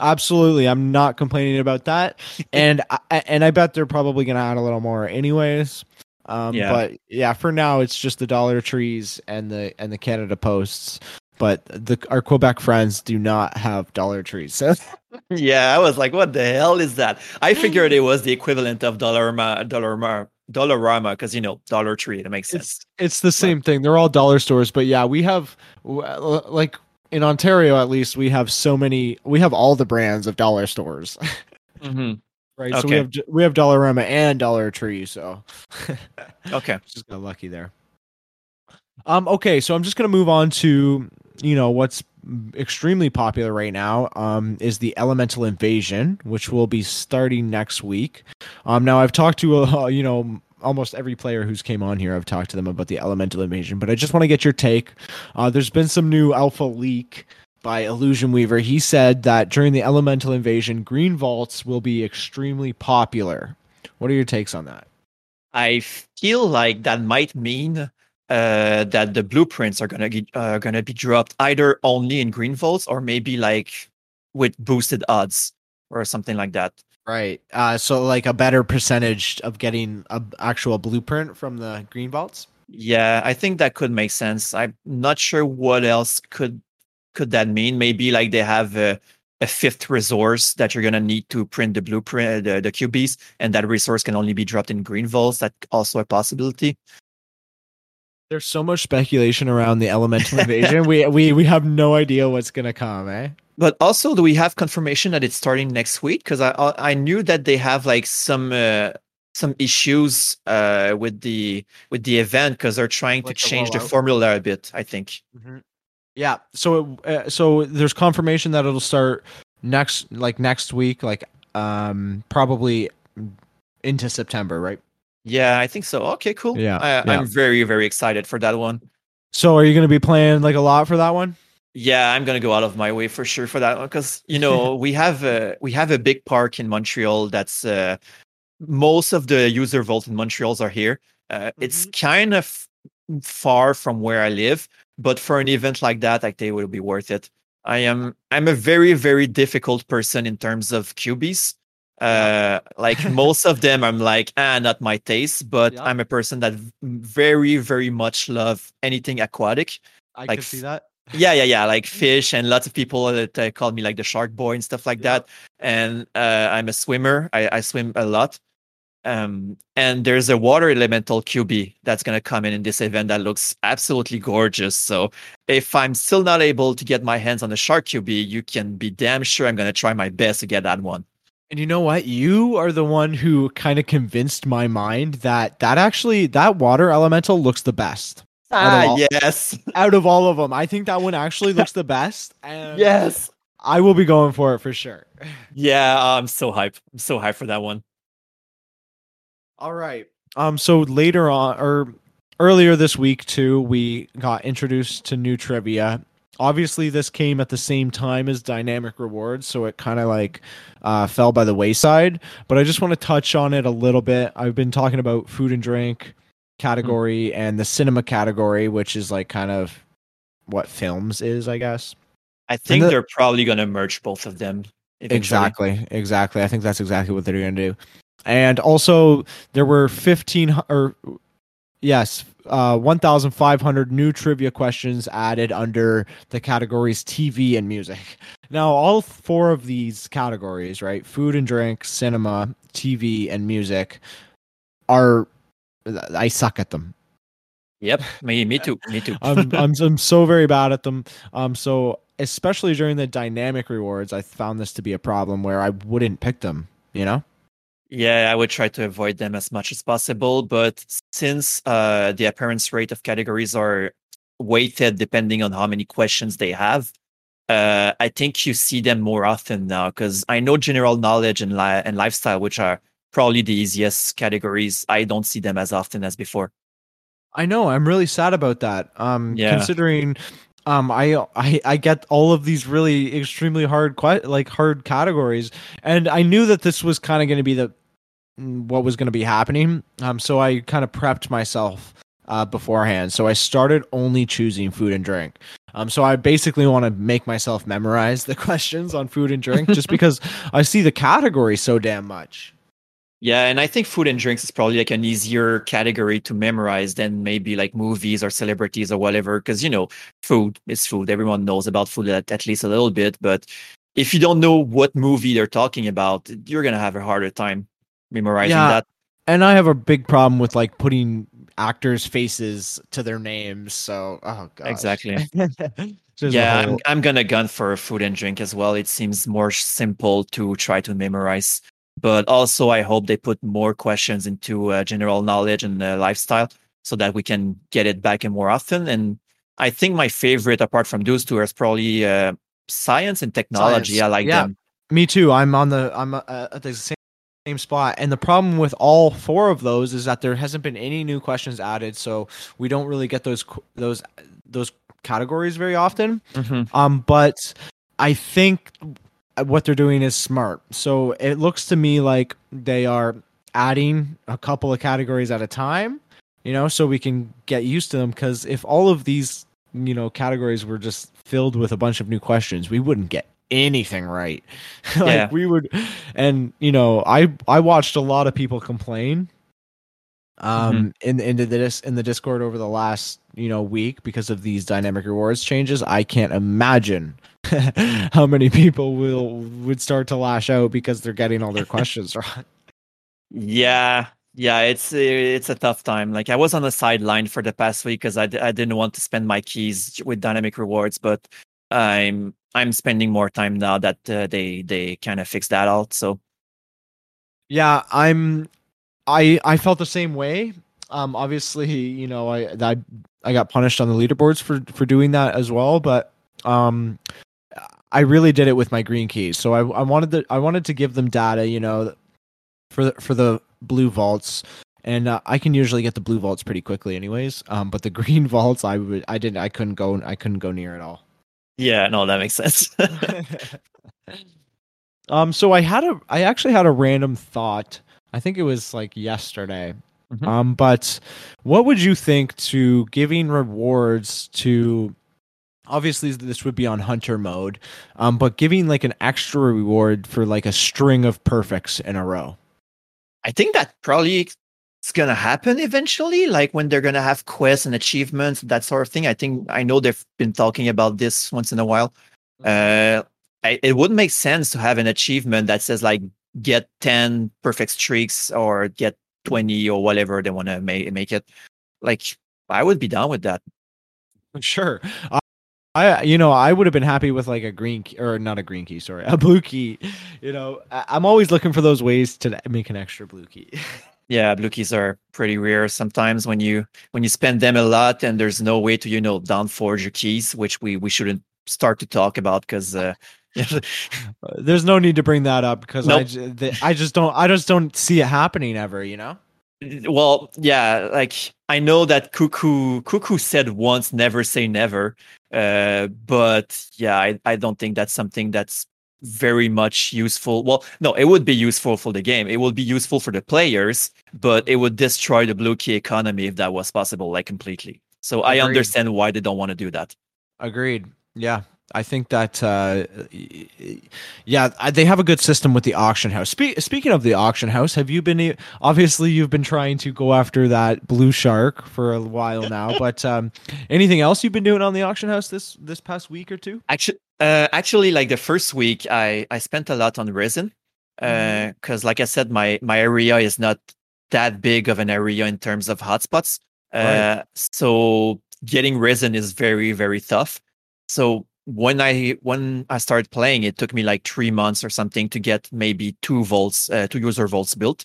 absolutely. I'm not complaining about that, and I, and I bet they're probably gonna add a little more anyways. Um, Yeah. but yeah, for now it's just the Dollar Trees and the and the Canada Posts. But the our Quebec friends do not have Dollar Trees, so Yeah, I was like, what the hell is that? I figured it was the equivalent of Dollarama, Dollarama, Dollarama, because you know Dollar Tree. That makes sense. it's it's the same thing. They're all dollar stores, but yeah, we have like in Ontario at least we have so many. We have all the brands of dollar stores, Mhm. Right? So we have we have Dollarama and Dollar Tree. So Okay. just got lucky there. Um. Okay, so I'm just gonna move on to you know what's extremely popular right now. Um, is the Elemental Invasion, which will be starting next week. Um. Now I've talked to uh, you know almost every player who's came on here. I've talked to them about the Elemental Invasion, but I just want to get your take. Uh, there's been some new alpha leak by Illusion Weaver. He said that during the Elemental Invasion, green vaults will be extremely popular. What are your takes on that? I feel like that might mean uh, that the blueprints are gonna get, uh, gonna be dropped either only in green vaults or maybe like with boosted odds or something like that. Right. Uh, so like a better percentage of getting a actual blueprint from the green vaults. Yeah, I think that could make sense. I'm not sure what else could could that mean. Maybe like they have a, a fifth resource that you're gonna need to print the blueprint, the, the QBs, and that resource can only be dropped in green vaults. That's also a possibility. There's so much speculation around the elemental invasion. we we we have no idea what's gonna come, eh? But also, do we have confirmation that it's starting next week? Because I I I knew that they have like some uh, some issues uh, with the with the event because they're trying Like to change the rollout? formula a bit. I think. Yeah. So uh, so there's confirmation that it'll start next like next week, like um probably into September, right? Yeah, I think so. Okay, cool. Yeah, I, yeah. I'm very very excited for that one. So are you gonna be playing like a lot for that one? Yeah, I'm gonna go out of my way for sure for that one because you know we have a we have a big park in Montreal that's uh, most of the user vault in Montreal's are here. Uh, It's kind of far from where I live, but for an event like that, I think it will be worth it. I am I'm a very very difficult person in terms of QBs. Uh, like most of them, I'm like ah, not my taste. But Yeah. I'm a person that very very much love anything aquatic I Like can see that. yeah yeah yeah like fish and lots of people that uh, call me like the shark boy and stuff like Yeah. that and uh, i'm a swimmer I, I swim a lot um and there's a water elemental qb that's going to come in in this event that looks absolutely gorgeous. So if i'm still not able to get my hands on the shark qb you can be damn sure i'm going to try my best to get that one. And you know what? You are the one who kind of convinced my mind that that actually that water elemental looks the best. Ah all- yes. out of all of them. I think that one actually looks the best, and yes. I will be going for it for sure. yeah i'm so hyped. I'm so hyped for that one All right. Um. So later on, or earlier this week too, we got introduced to new trivia. Obviously, this came at the same time as dynamic rewards, so it kind of like uh, fell by the wayside. But I just want to touch on it a little bit. I've been talking about food and drink category and the cinema category, which is like kind of what films is, I guess. i think the- they're probably going to merge both of them eventually. Exactly, exactly. I think that's exactly what they're going to do. And also, there were fifteen or yes, uh, one thousand five hundred new trivia questions added under the categories TV and music. Now, all four of these categories, right, food and drink, cinema, TV, and music, are I suck at them. Yep, me, me too, me too. I'm, I'm I'm so very bad at them. Um, so especially during the dynamic rewards, I found this to be a problem where I wouldn't pick them. You know. Yeah, I would try to avoid them as much as possible. But since uh, the appearance rate of categories are weighted depending on how many questions they have, uh, I think you see them more often now. Because I know general knowledge and li- and lifestyle, which are probably the easiest categories, I don't see them as often as before. I know. I'm really sad about that. Um, Yeah. considering, um, I, I I get all of these really extremely hard, like hard categories, and I knew that this was kind of going to be the what was going to be happening. Um, so I kind of prepped myself uh beforehand. So I started only choosing food and drink. Um, so I basically want to make myself memorize the questions on food and drink, just because I see the category so damn much. Yeah, and I think food and drinks is probably like an easier category to memorize than maybe like movies or celebrities or whatever. Because you know, food is food. Everyone knows about food at, at least a little bit. But if you don't know what movie they're talking about, you're gonna have a harder time memorizing Yeah. that. And I have a big problem with like putting actors' faces to their names. So, oh god, Exactly. Yeah, I'm, I'm gonna gun for food and drink as well. It seems more simple to try to memorize. But also, I hope they put more questions into uh, general knowledge and uh, lifestyle so that we can get it back in more often. And I think my favorite, apart from those two, is probably uh, science and technology. Science, I like yeah. them. Me too. I'm on the I'm uh, at the same same spot. And the problem with all four of those is that there hasn't been any new questions added, so we don't really get those those those categories very often. Mhm. Um, but I think what they're doing is smart. So it looks to me like they are adding a couple of categories at a time, you know, so we can get used to them. Because if all of these, you know, categories were just filled with a bunch of new questions, we wouldn't get anything right. like Yeah. we would, and you know, I I watched a lot of people complain um in in the this in the discord over the last you know week because of these dynamic rewards changes i can't imagine how many people will would start to lash out because they're getting all their questions wrong Yeah, yeah, it's it's a tough time. Like I was on the sideline for the past week because I, d- I didn't want to spend my keys with dynamic rewards, but I'm I'm spending more time now that uh, they they kind of fixed that out. So. Yeah i'm i i felt the same way. Um obviously you know i i, I got punished on the leaderboards for for doing that as well but um i really did it with my green keys. So i i wanted to i wanted to give them data you know for the for the blue vaults. And uh, i can usually get the blue vaults pretty quickly anyways um but the green vaults i would i didn't i couldn't go i couldn't go near at all yeah, no, that makes sense. um so i had a i actually had a random thought i think it was like yesterday Mhm. um but what would you think to giving rewards to obviously this would be on hunter mode um but giving like an extra reward for like a string of perfects in a row I think that probably is gonna happen eventually, like when they're gonna have quests and achievements, that sort of thing. I think I know they've been talking about this once in a while. Uh, I, it would make sense to have an achievement that says like get ten perfect streaks or get twenty or whatever they want to make make it. Like I would be down with that. Sure. I, I, you know, I would have been happy with like a green key, or not a green key, sorry, a blue key. You know, I, I'm always looking for those ways to make an extra blue key. Yeah, blue keys are pretty rare sometimes when you when you spend them a lot and there's no way to you know downforge your keys, which we we shouldn't start to talk about because uh, There's no need to bring that up because I, Nope. the, I just don't, I just don't see it happening ever. You know. well yeah like i know that cuckoo cuckoo said once never say never uh but yeah I, I don't think that's something that's very much useful well no it would be useful for the game it would be useful for the players but it would destroy the blue key economy if that was possible like completely so i understand why they don't want to do that Agreed. Yeah. I think that, uh, yeah, they have a good system with the auction house. Spe- speaking of the auction house, have you been, obviously, you've been trying to go after that blue shark for a while now, but um, anything else you've been doing on the auction house this this past week or two? Actually, uh, actually, like the first week, I I spent a lot on resin, Mm-hmm. because like I said, my my area is not that big of an area in terms of hotspots. Uh, so getting resin is very very tough. So when I when I started playing, it took me like three months or something to get maybe two vaults, uh, two user vaults built.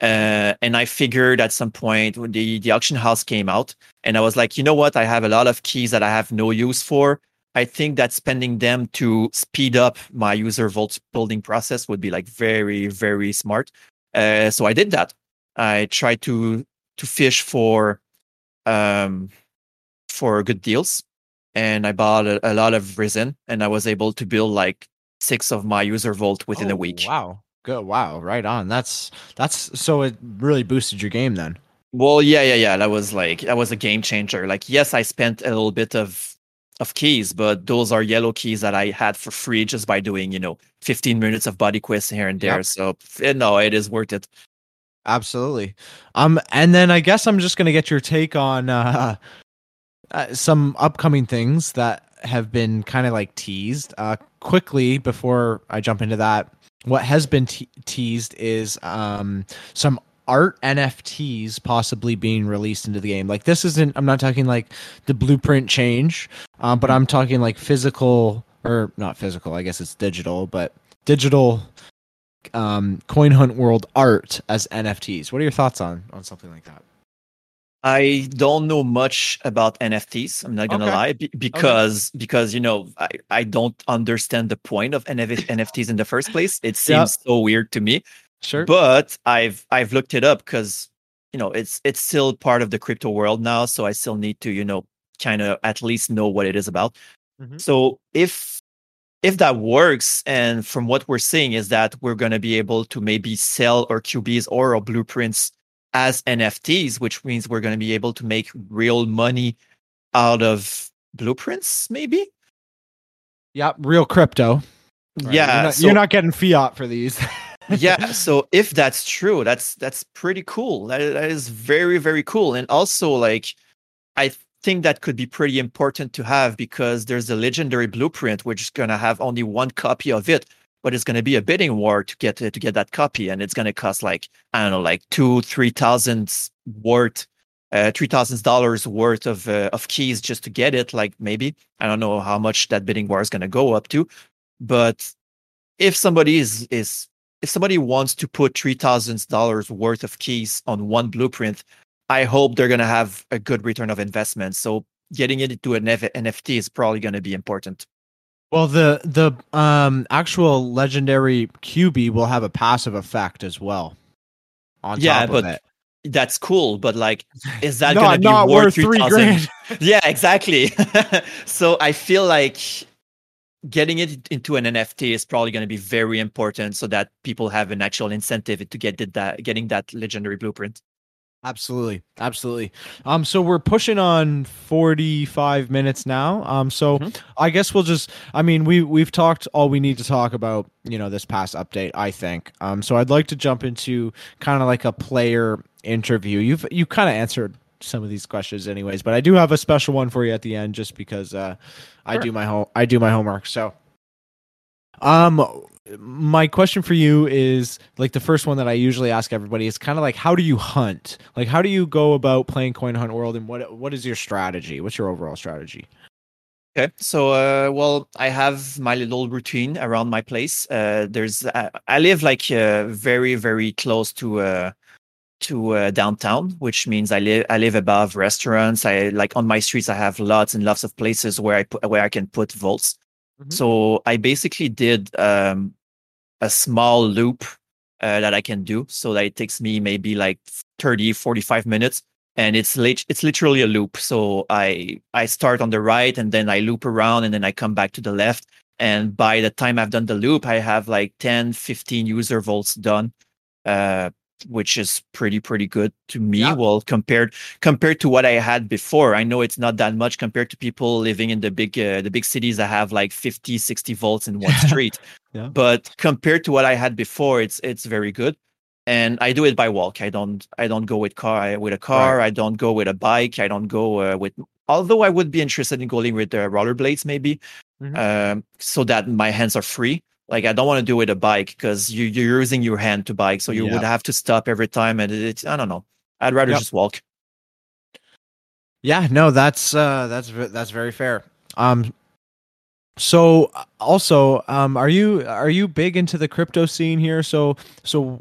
Uh, and I figured at some point when the the auction house came out, and I was like, you know what? I have a lot of keys that I have no use for. I think that spending them to speed up my user vault building process would be like very very smart. Uh, so I did that. I tried to to fish for um for good deals, and I bought a, a lot of resin, and I was able to build like six of my user vault within Oh, a week. Wow. Good. Wow. Right on. That's that's so it really boosted your game then. Well, yeah, yeah, yeah. That was like that was a game changer. Like, yes, I spent a little bit of of keys, but those are yellow keys that I had for free just by doing, you know, 15 minutes of body quests here and there. Yep. So eh, no, it is worth it. Absolutely. Um, and then I guess I'm just gonna get your take on uh, uh some upcoming things that have been kind of like teased. Uh, quickly before I jump into that, what has been te- teased is um some art NFTs possibly being released into the game. Like this isn't. I'm not talking like the blueprint change, um, but I'm talking like physical or not physical. I guess it's digital, but digital um coin hunt world art as nfts what are your thoughts on on something like that I don't know much about NFTs. I'm not gonna Okay. lie, be- because because you know I, I don't understand the point of NF- NFTs in the first place. It seems Yeah. so weird to me. Sure but I've I've looked it up because you know it's it's still part of the crypto world now, so I still need to you know kind of at least know what it is about. Mhm. So if if that works, and from what we're seeing is that we're going to be able to maybe sell our QBs or our blueprints as NFTs, which means we're going to be able to make real money out of blueprints, maybe. yeah real crypto Right, Yeah, you're not, so- you're not getting fiat for these yeah so if that's true that's that's pretty cool. That, that is very very cool and also like i think that could be pretty important to have because there's a legendary blueprint which is going to have only one copy of it but it's going to be a bidding war to get to get that copy and it's going to cost like i don't know like two three thousand worth uh, three thousand dollars worth of uh, of keys just to get it like maybe. I don't know how much that bidding war is going to go up to but if somebody is is if somebody wants to put three thousand dollars worth of keys on one blueprint, I hope they're gonna have a good return of investment. So getting it into an F- NFT is probably gonna be important. well the the um actual legendary qb will have a passive effect as well on Yeah, but it That's cool, but like, is that not, gonna be worth worth three grand yeah, exactly. so I feel like getting it into an NFT is probably going to be very important, so that people have an actual incentive to get that getting that legendary blueprint. Absolutely, absolutely. Um, so we're pushing on forty-five minutes now. Um, so Mhm. I guess we'll just. I mean, we we've talked all we need to talk about. You know, this past update. I think. Um, so I'd like to jump into kind of like a player interview. You've you kind of answered some of these questions, anyways, but I do have a special one for you at the end, just because uh, I Sure. do my home. I do my homework. So, um, my question for you is like the first one that I usually ask everybody is kind of like how do you hunt? Like how do you go about playing Coin Hunt World and what what is your strategy? What's your overall strategy? Okay, so uh, well, I have my little routine around my place. Uh, there's uh, I live like uh, very very close to uh, to uh, downtown, which means I live I live above restaurants. I like on my streets I have lots and lots of places where I put where I can put vaults. Mhm. So I basically did um, a small loop uh, that I can do, so that it takes me maybe like 30, 45 minutes and it's lit- it's literally a loop. So I I start on the right and then I loop around and then I come back to the left. And by the time I've done the loop, I have like 10, 15 user vaults done, uh, which is pretty pretty good to me. Yeah. Well, compared compared to what I had before, I know it's not that much compared to people living in the big uh, the big cities that have like 50, 60 vaults in one street. Yeah. But compared to what I had before, it's it's very good and I do it by walk. I don't I don't go with car with a car. I don't go with a bike. I don't go uh, with. Although I would be interested in going with uh, rollerblades, maybe, Mhm. um, so that my hands are free. Like I don't want to do it with a bike because you you're using your hand to bike, so you Yeah. would have to stop every time, and it's I don't know. I'd rather Yep. just walk. Yeah, no, that's uh, that's that's very fair. Um, so also, um, are you are you big into the crypto scene here? So so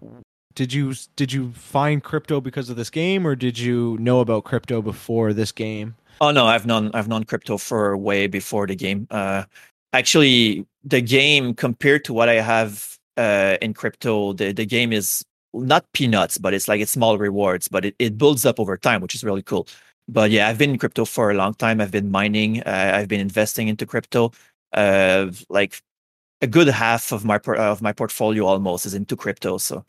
did you did you find crypto because of this game, or did you know about crypto before this game? Oh no, I've known I've known crypto for way before the game. Uh, actually, the game compared to what I have uh, in crypto, the the game is not peanuts, but it's like it's small rewards, but it, it builds up over time, which is really cool. But yeah, I've been in crypto for a long time. I've been mining. Uh, I've been investing into crypto. Uh, like a good half of my por- of my portfolio almost is into crypto. So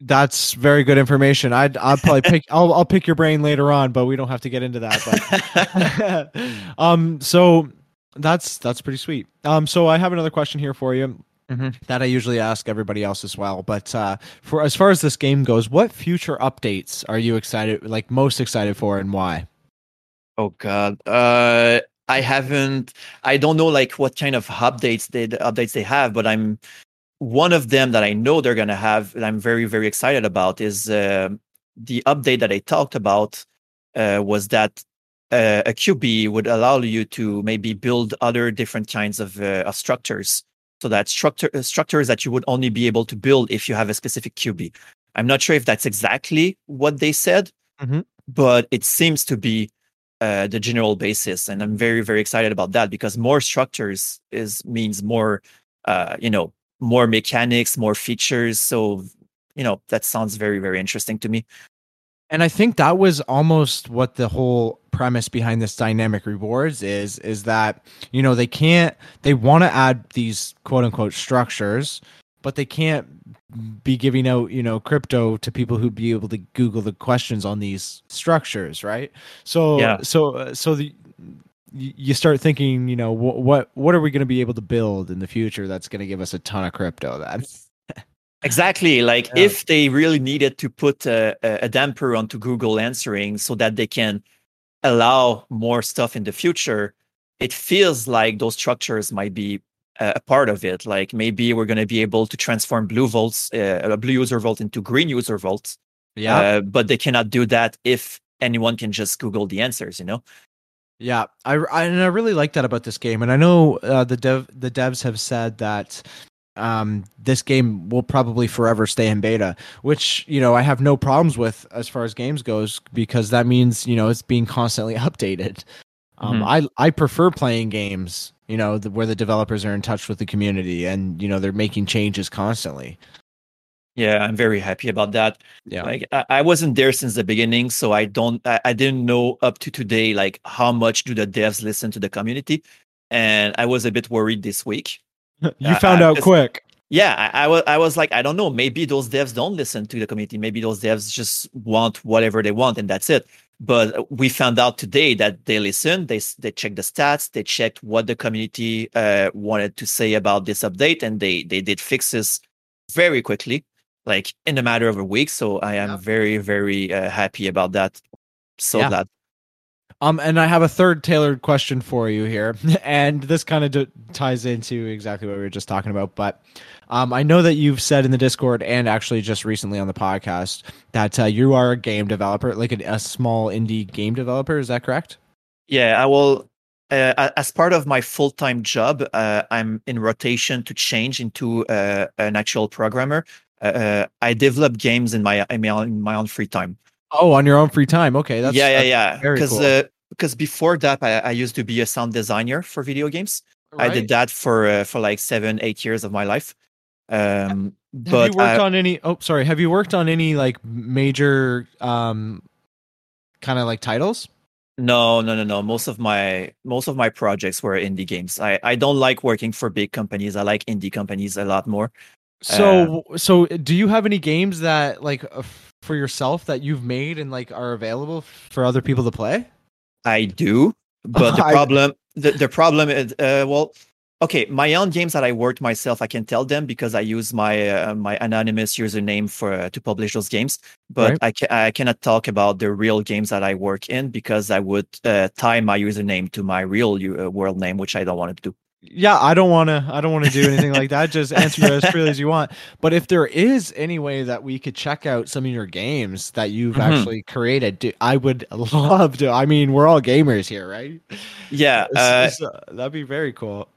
That's very good information. I'd I'll probably pick I'll I'll pick your brain later on, but we don't have to get into that. But um, so that's that's pretty sweet. Um, so I have another question here for you. That I usually ask everybody else as well. But uh, for as far as this game goes, what future updates are you excited, like most excited for, and why? Oh God, uh, I haven't. I don't know like what kind of updates they the updates they have, but I'm one of them that I know they're gonna have. And I'm very very excited about is uh, the update that I talked about uh, was that uh, a QB would allow you to maybe build other different kinds of, uh, of structures. So that structure uh, structures that you would only be able to build if you have a specific QB. I'm not sure if that's exactly what they said, Mhm. but it seems to be uh, the general basis, and I'm very very excited about that because more structures is means more, uh, you know, more mechanics, more features. So you know that sounds very very interesting to me. And I think that was almost what the whole premise behind this dynamic rewards is is that you know they can't they want to add these quote unquote structures but they can't be giving out you know crypto to people who'd be able to google the questions on these structures right so Yeah. so uh, so the you start thinking you know wh- what what are we going to be able to build in the future that's going to give us a ton of crypto that Exactly. Like Yeah. if they really needed to put a, a damper onto Google answering so that they can allow more stuff in the future, it feels like those structures might be a, part of it. Like maybe we're going to be able to transform blue vaults, uh, blue user vault into green user vaults. yeah Uh, but they cannot do that if anyone can just Google the answers, you know? Yeah, I, I and I really like that about this game, and I know uh, the dev the devs have said that um, this game will probably forever stay in beta, which you know I have no problems with as far as games goes because that means you know it's being constantly updated. Um, I I prefer playing games you know the, where the developers are in touch with the community and you know they're making changes constantly. Yeah, I'm very happy about that. Yeah, Like I, I wasn't there since the beginning, so I don't I, I didn't know up to today like how much do the devs listen to the community. And I was a bit worried this week. You I- found I out quick. Yeah, I, I was I was like, I don't know, maybe those devs don't listen to the community. Maybe those devs just want whatever they want and that's it. But we found out today that they listened, they s- they checked the stats, they checked what the community uh, wanted to say about this update, and they they did fixes very quickly, like in a matter of a week. So I am Yeah. very very uh, happy about that. So Yeah. glad. Um, and I have a third tailored question for you here, and this kind of d- ties into exactly what we were just talking about. But um, I know that you've said in the Discord and actually just recently on the podcast that uh, you are a game developer, like a, a small indie game developer. Is that correct? Yeah, I will. Uh, as part of my full time job, uh, I'm in rotation to change into uh, an actual programmer. Uh, Uh, I develop games in my in in my own free time. Oh, on your own free time. Okay, that's yeah, yeah, yeah. Because cool. uh, because before that, I, I used to be a sound designer for video games. I did that for uh, for like seven, eight years of my life. Um, Have but you worked I- on any? Oh, sorry. Have you worked on any like major, um, kind of like titles? No, no, no, no. Most of my most of my projects were indie games. I I don't like working for big companies. I like indie companies a lot more. So, so do you have any games that like uh, for yourself that you've made and like are available for other people to play? I do, but the problem the, the problem is uh, well, okay, my own games that I worked myself, I can tell them because I use my uh, my anonymous username for uh, to publish those games. But Right. I ca- I cannot talk about the real games that I work in because I would uh, tie my username to my real u- uh, world name, which I don't want to do. Yeah, I don't want to. I don't want to do anything like that. Just answer as freely as you want. But if there is any way that we could check out some of your games that you've Mhm. actually created, do, I would love to. I mean, we're all gamers here, right? Yeah, uh, uh, that'd be very cool.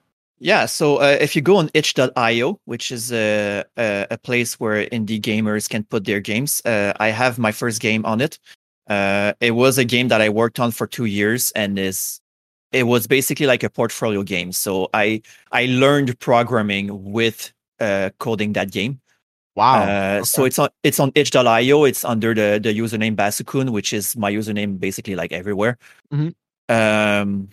Yeah, so uh, if you go on itch.io, which is a, a, a place where indie gamers can put their games, uh, I have my first game on it. Uh, it was a game that I worked on for two years, and is it was basically like a portfolio game. So I I learned programming with uh, coding that game. Wow. Uh, So it's on it's on itch.io. It's under the the username BasuKun, which is my username basically like everywhere. Mhm. Um,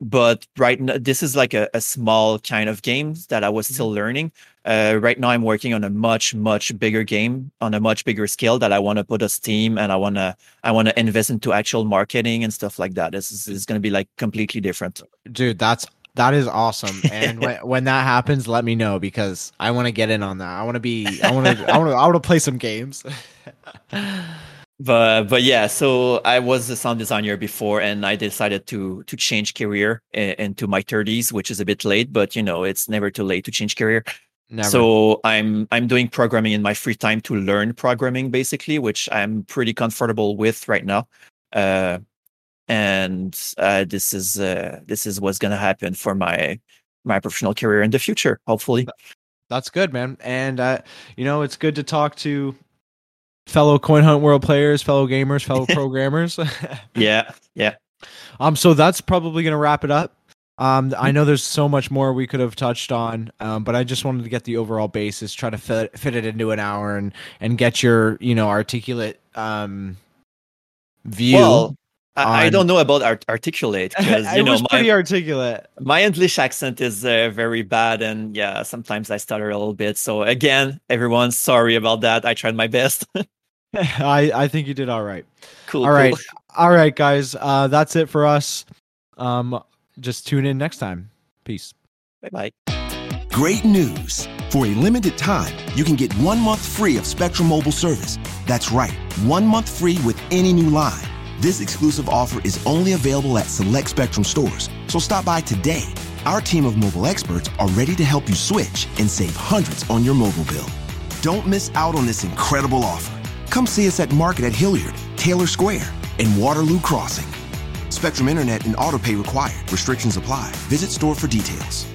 but right now, this is like a, a small kind of game that I was Mm-hmm. still learning. Uh, right now, I'm working on a much much bigger game on a much bigger scale that I want to put a Steam and I want to I want to invest into actual marketing and stuff like that. This is, is going to be like completely different. dude that's that is awesome and when, when that happens let me know because i want to get in on that i want to be i want to i want to i want to play some games but but yeah so i was a sound designer before and i decided to to change career into my 30s which is a bit late but you know it's never too late to change career. Never. so i'm i'm doing programming in my free time to learn programming basically which i'm pretty comfortable with right now. Uh and uh this is uh this is what's gonna happen for my my professional career in the future hopefully. That's good man. And uh you know it's good to talk to fellow coin hunt world players fellow gamers fellow programmers yeah yeah um so that's probably gonna wrap it up um i know there's so much more we could have touched on um but i just wanted to get the overall basis try to fit, fit it into an hour and and get your you know articulate um view well I, I don't know about art- articulate because you know was my, pretty articulate. my English accent is uh, very bad, and yeah, sometimes I stutter a little bit. So again, everyone, sorry about that. I tried my best. I I think you did all right. cool. All right, cool. all right, guys. Uh, that's it for us. Um, just tune in next time. Peace. Bye bye. Great news! For a limited time, you can get one month free of Spectrum Mobile service. That's right, one month free with any new line. This exclusive offer is only available at select Spectrum stores, so stop by today. Our team of mobile experts are ready to help you switch and save hundreds on your mobile bill. Don't miss out on this incredible offer. Come see us at Market at Hilliard, Taylor Square, and Waterloo Crossing. Spectrum Internet and autopay required. Restrictions apply. Visit store for details.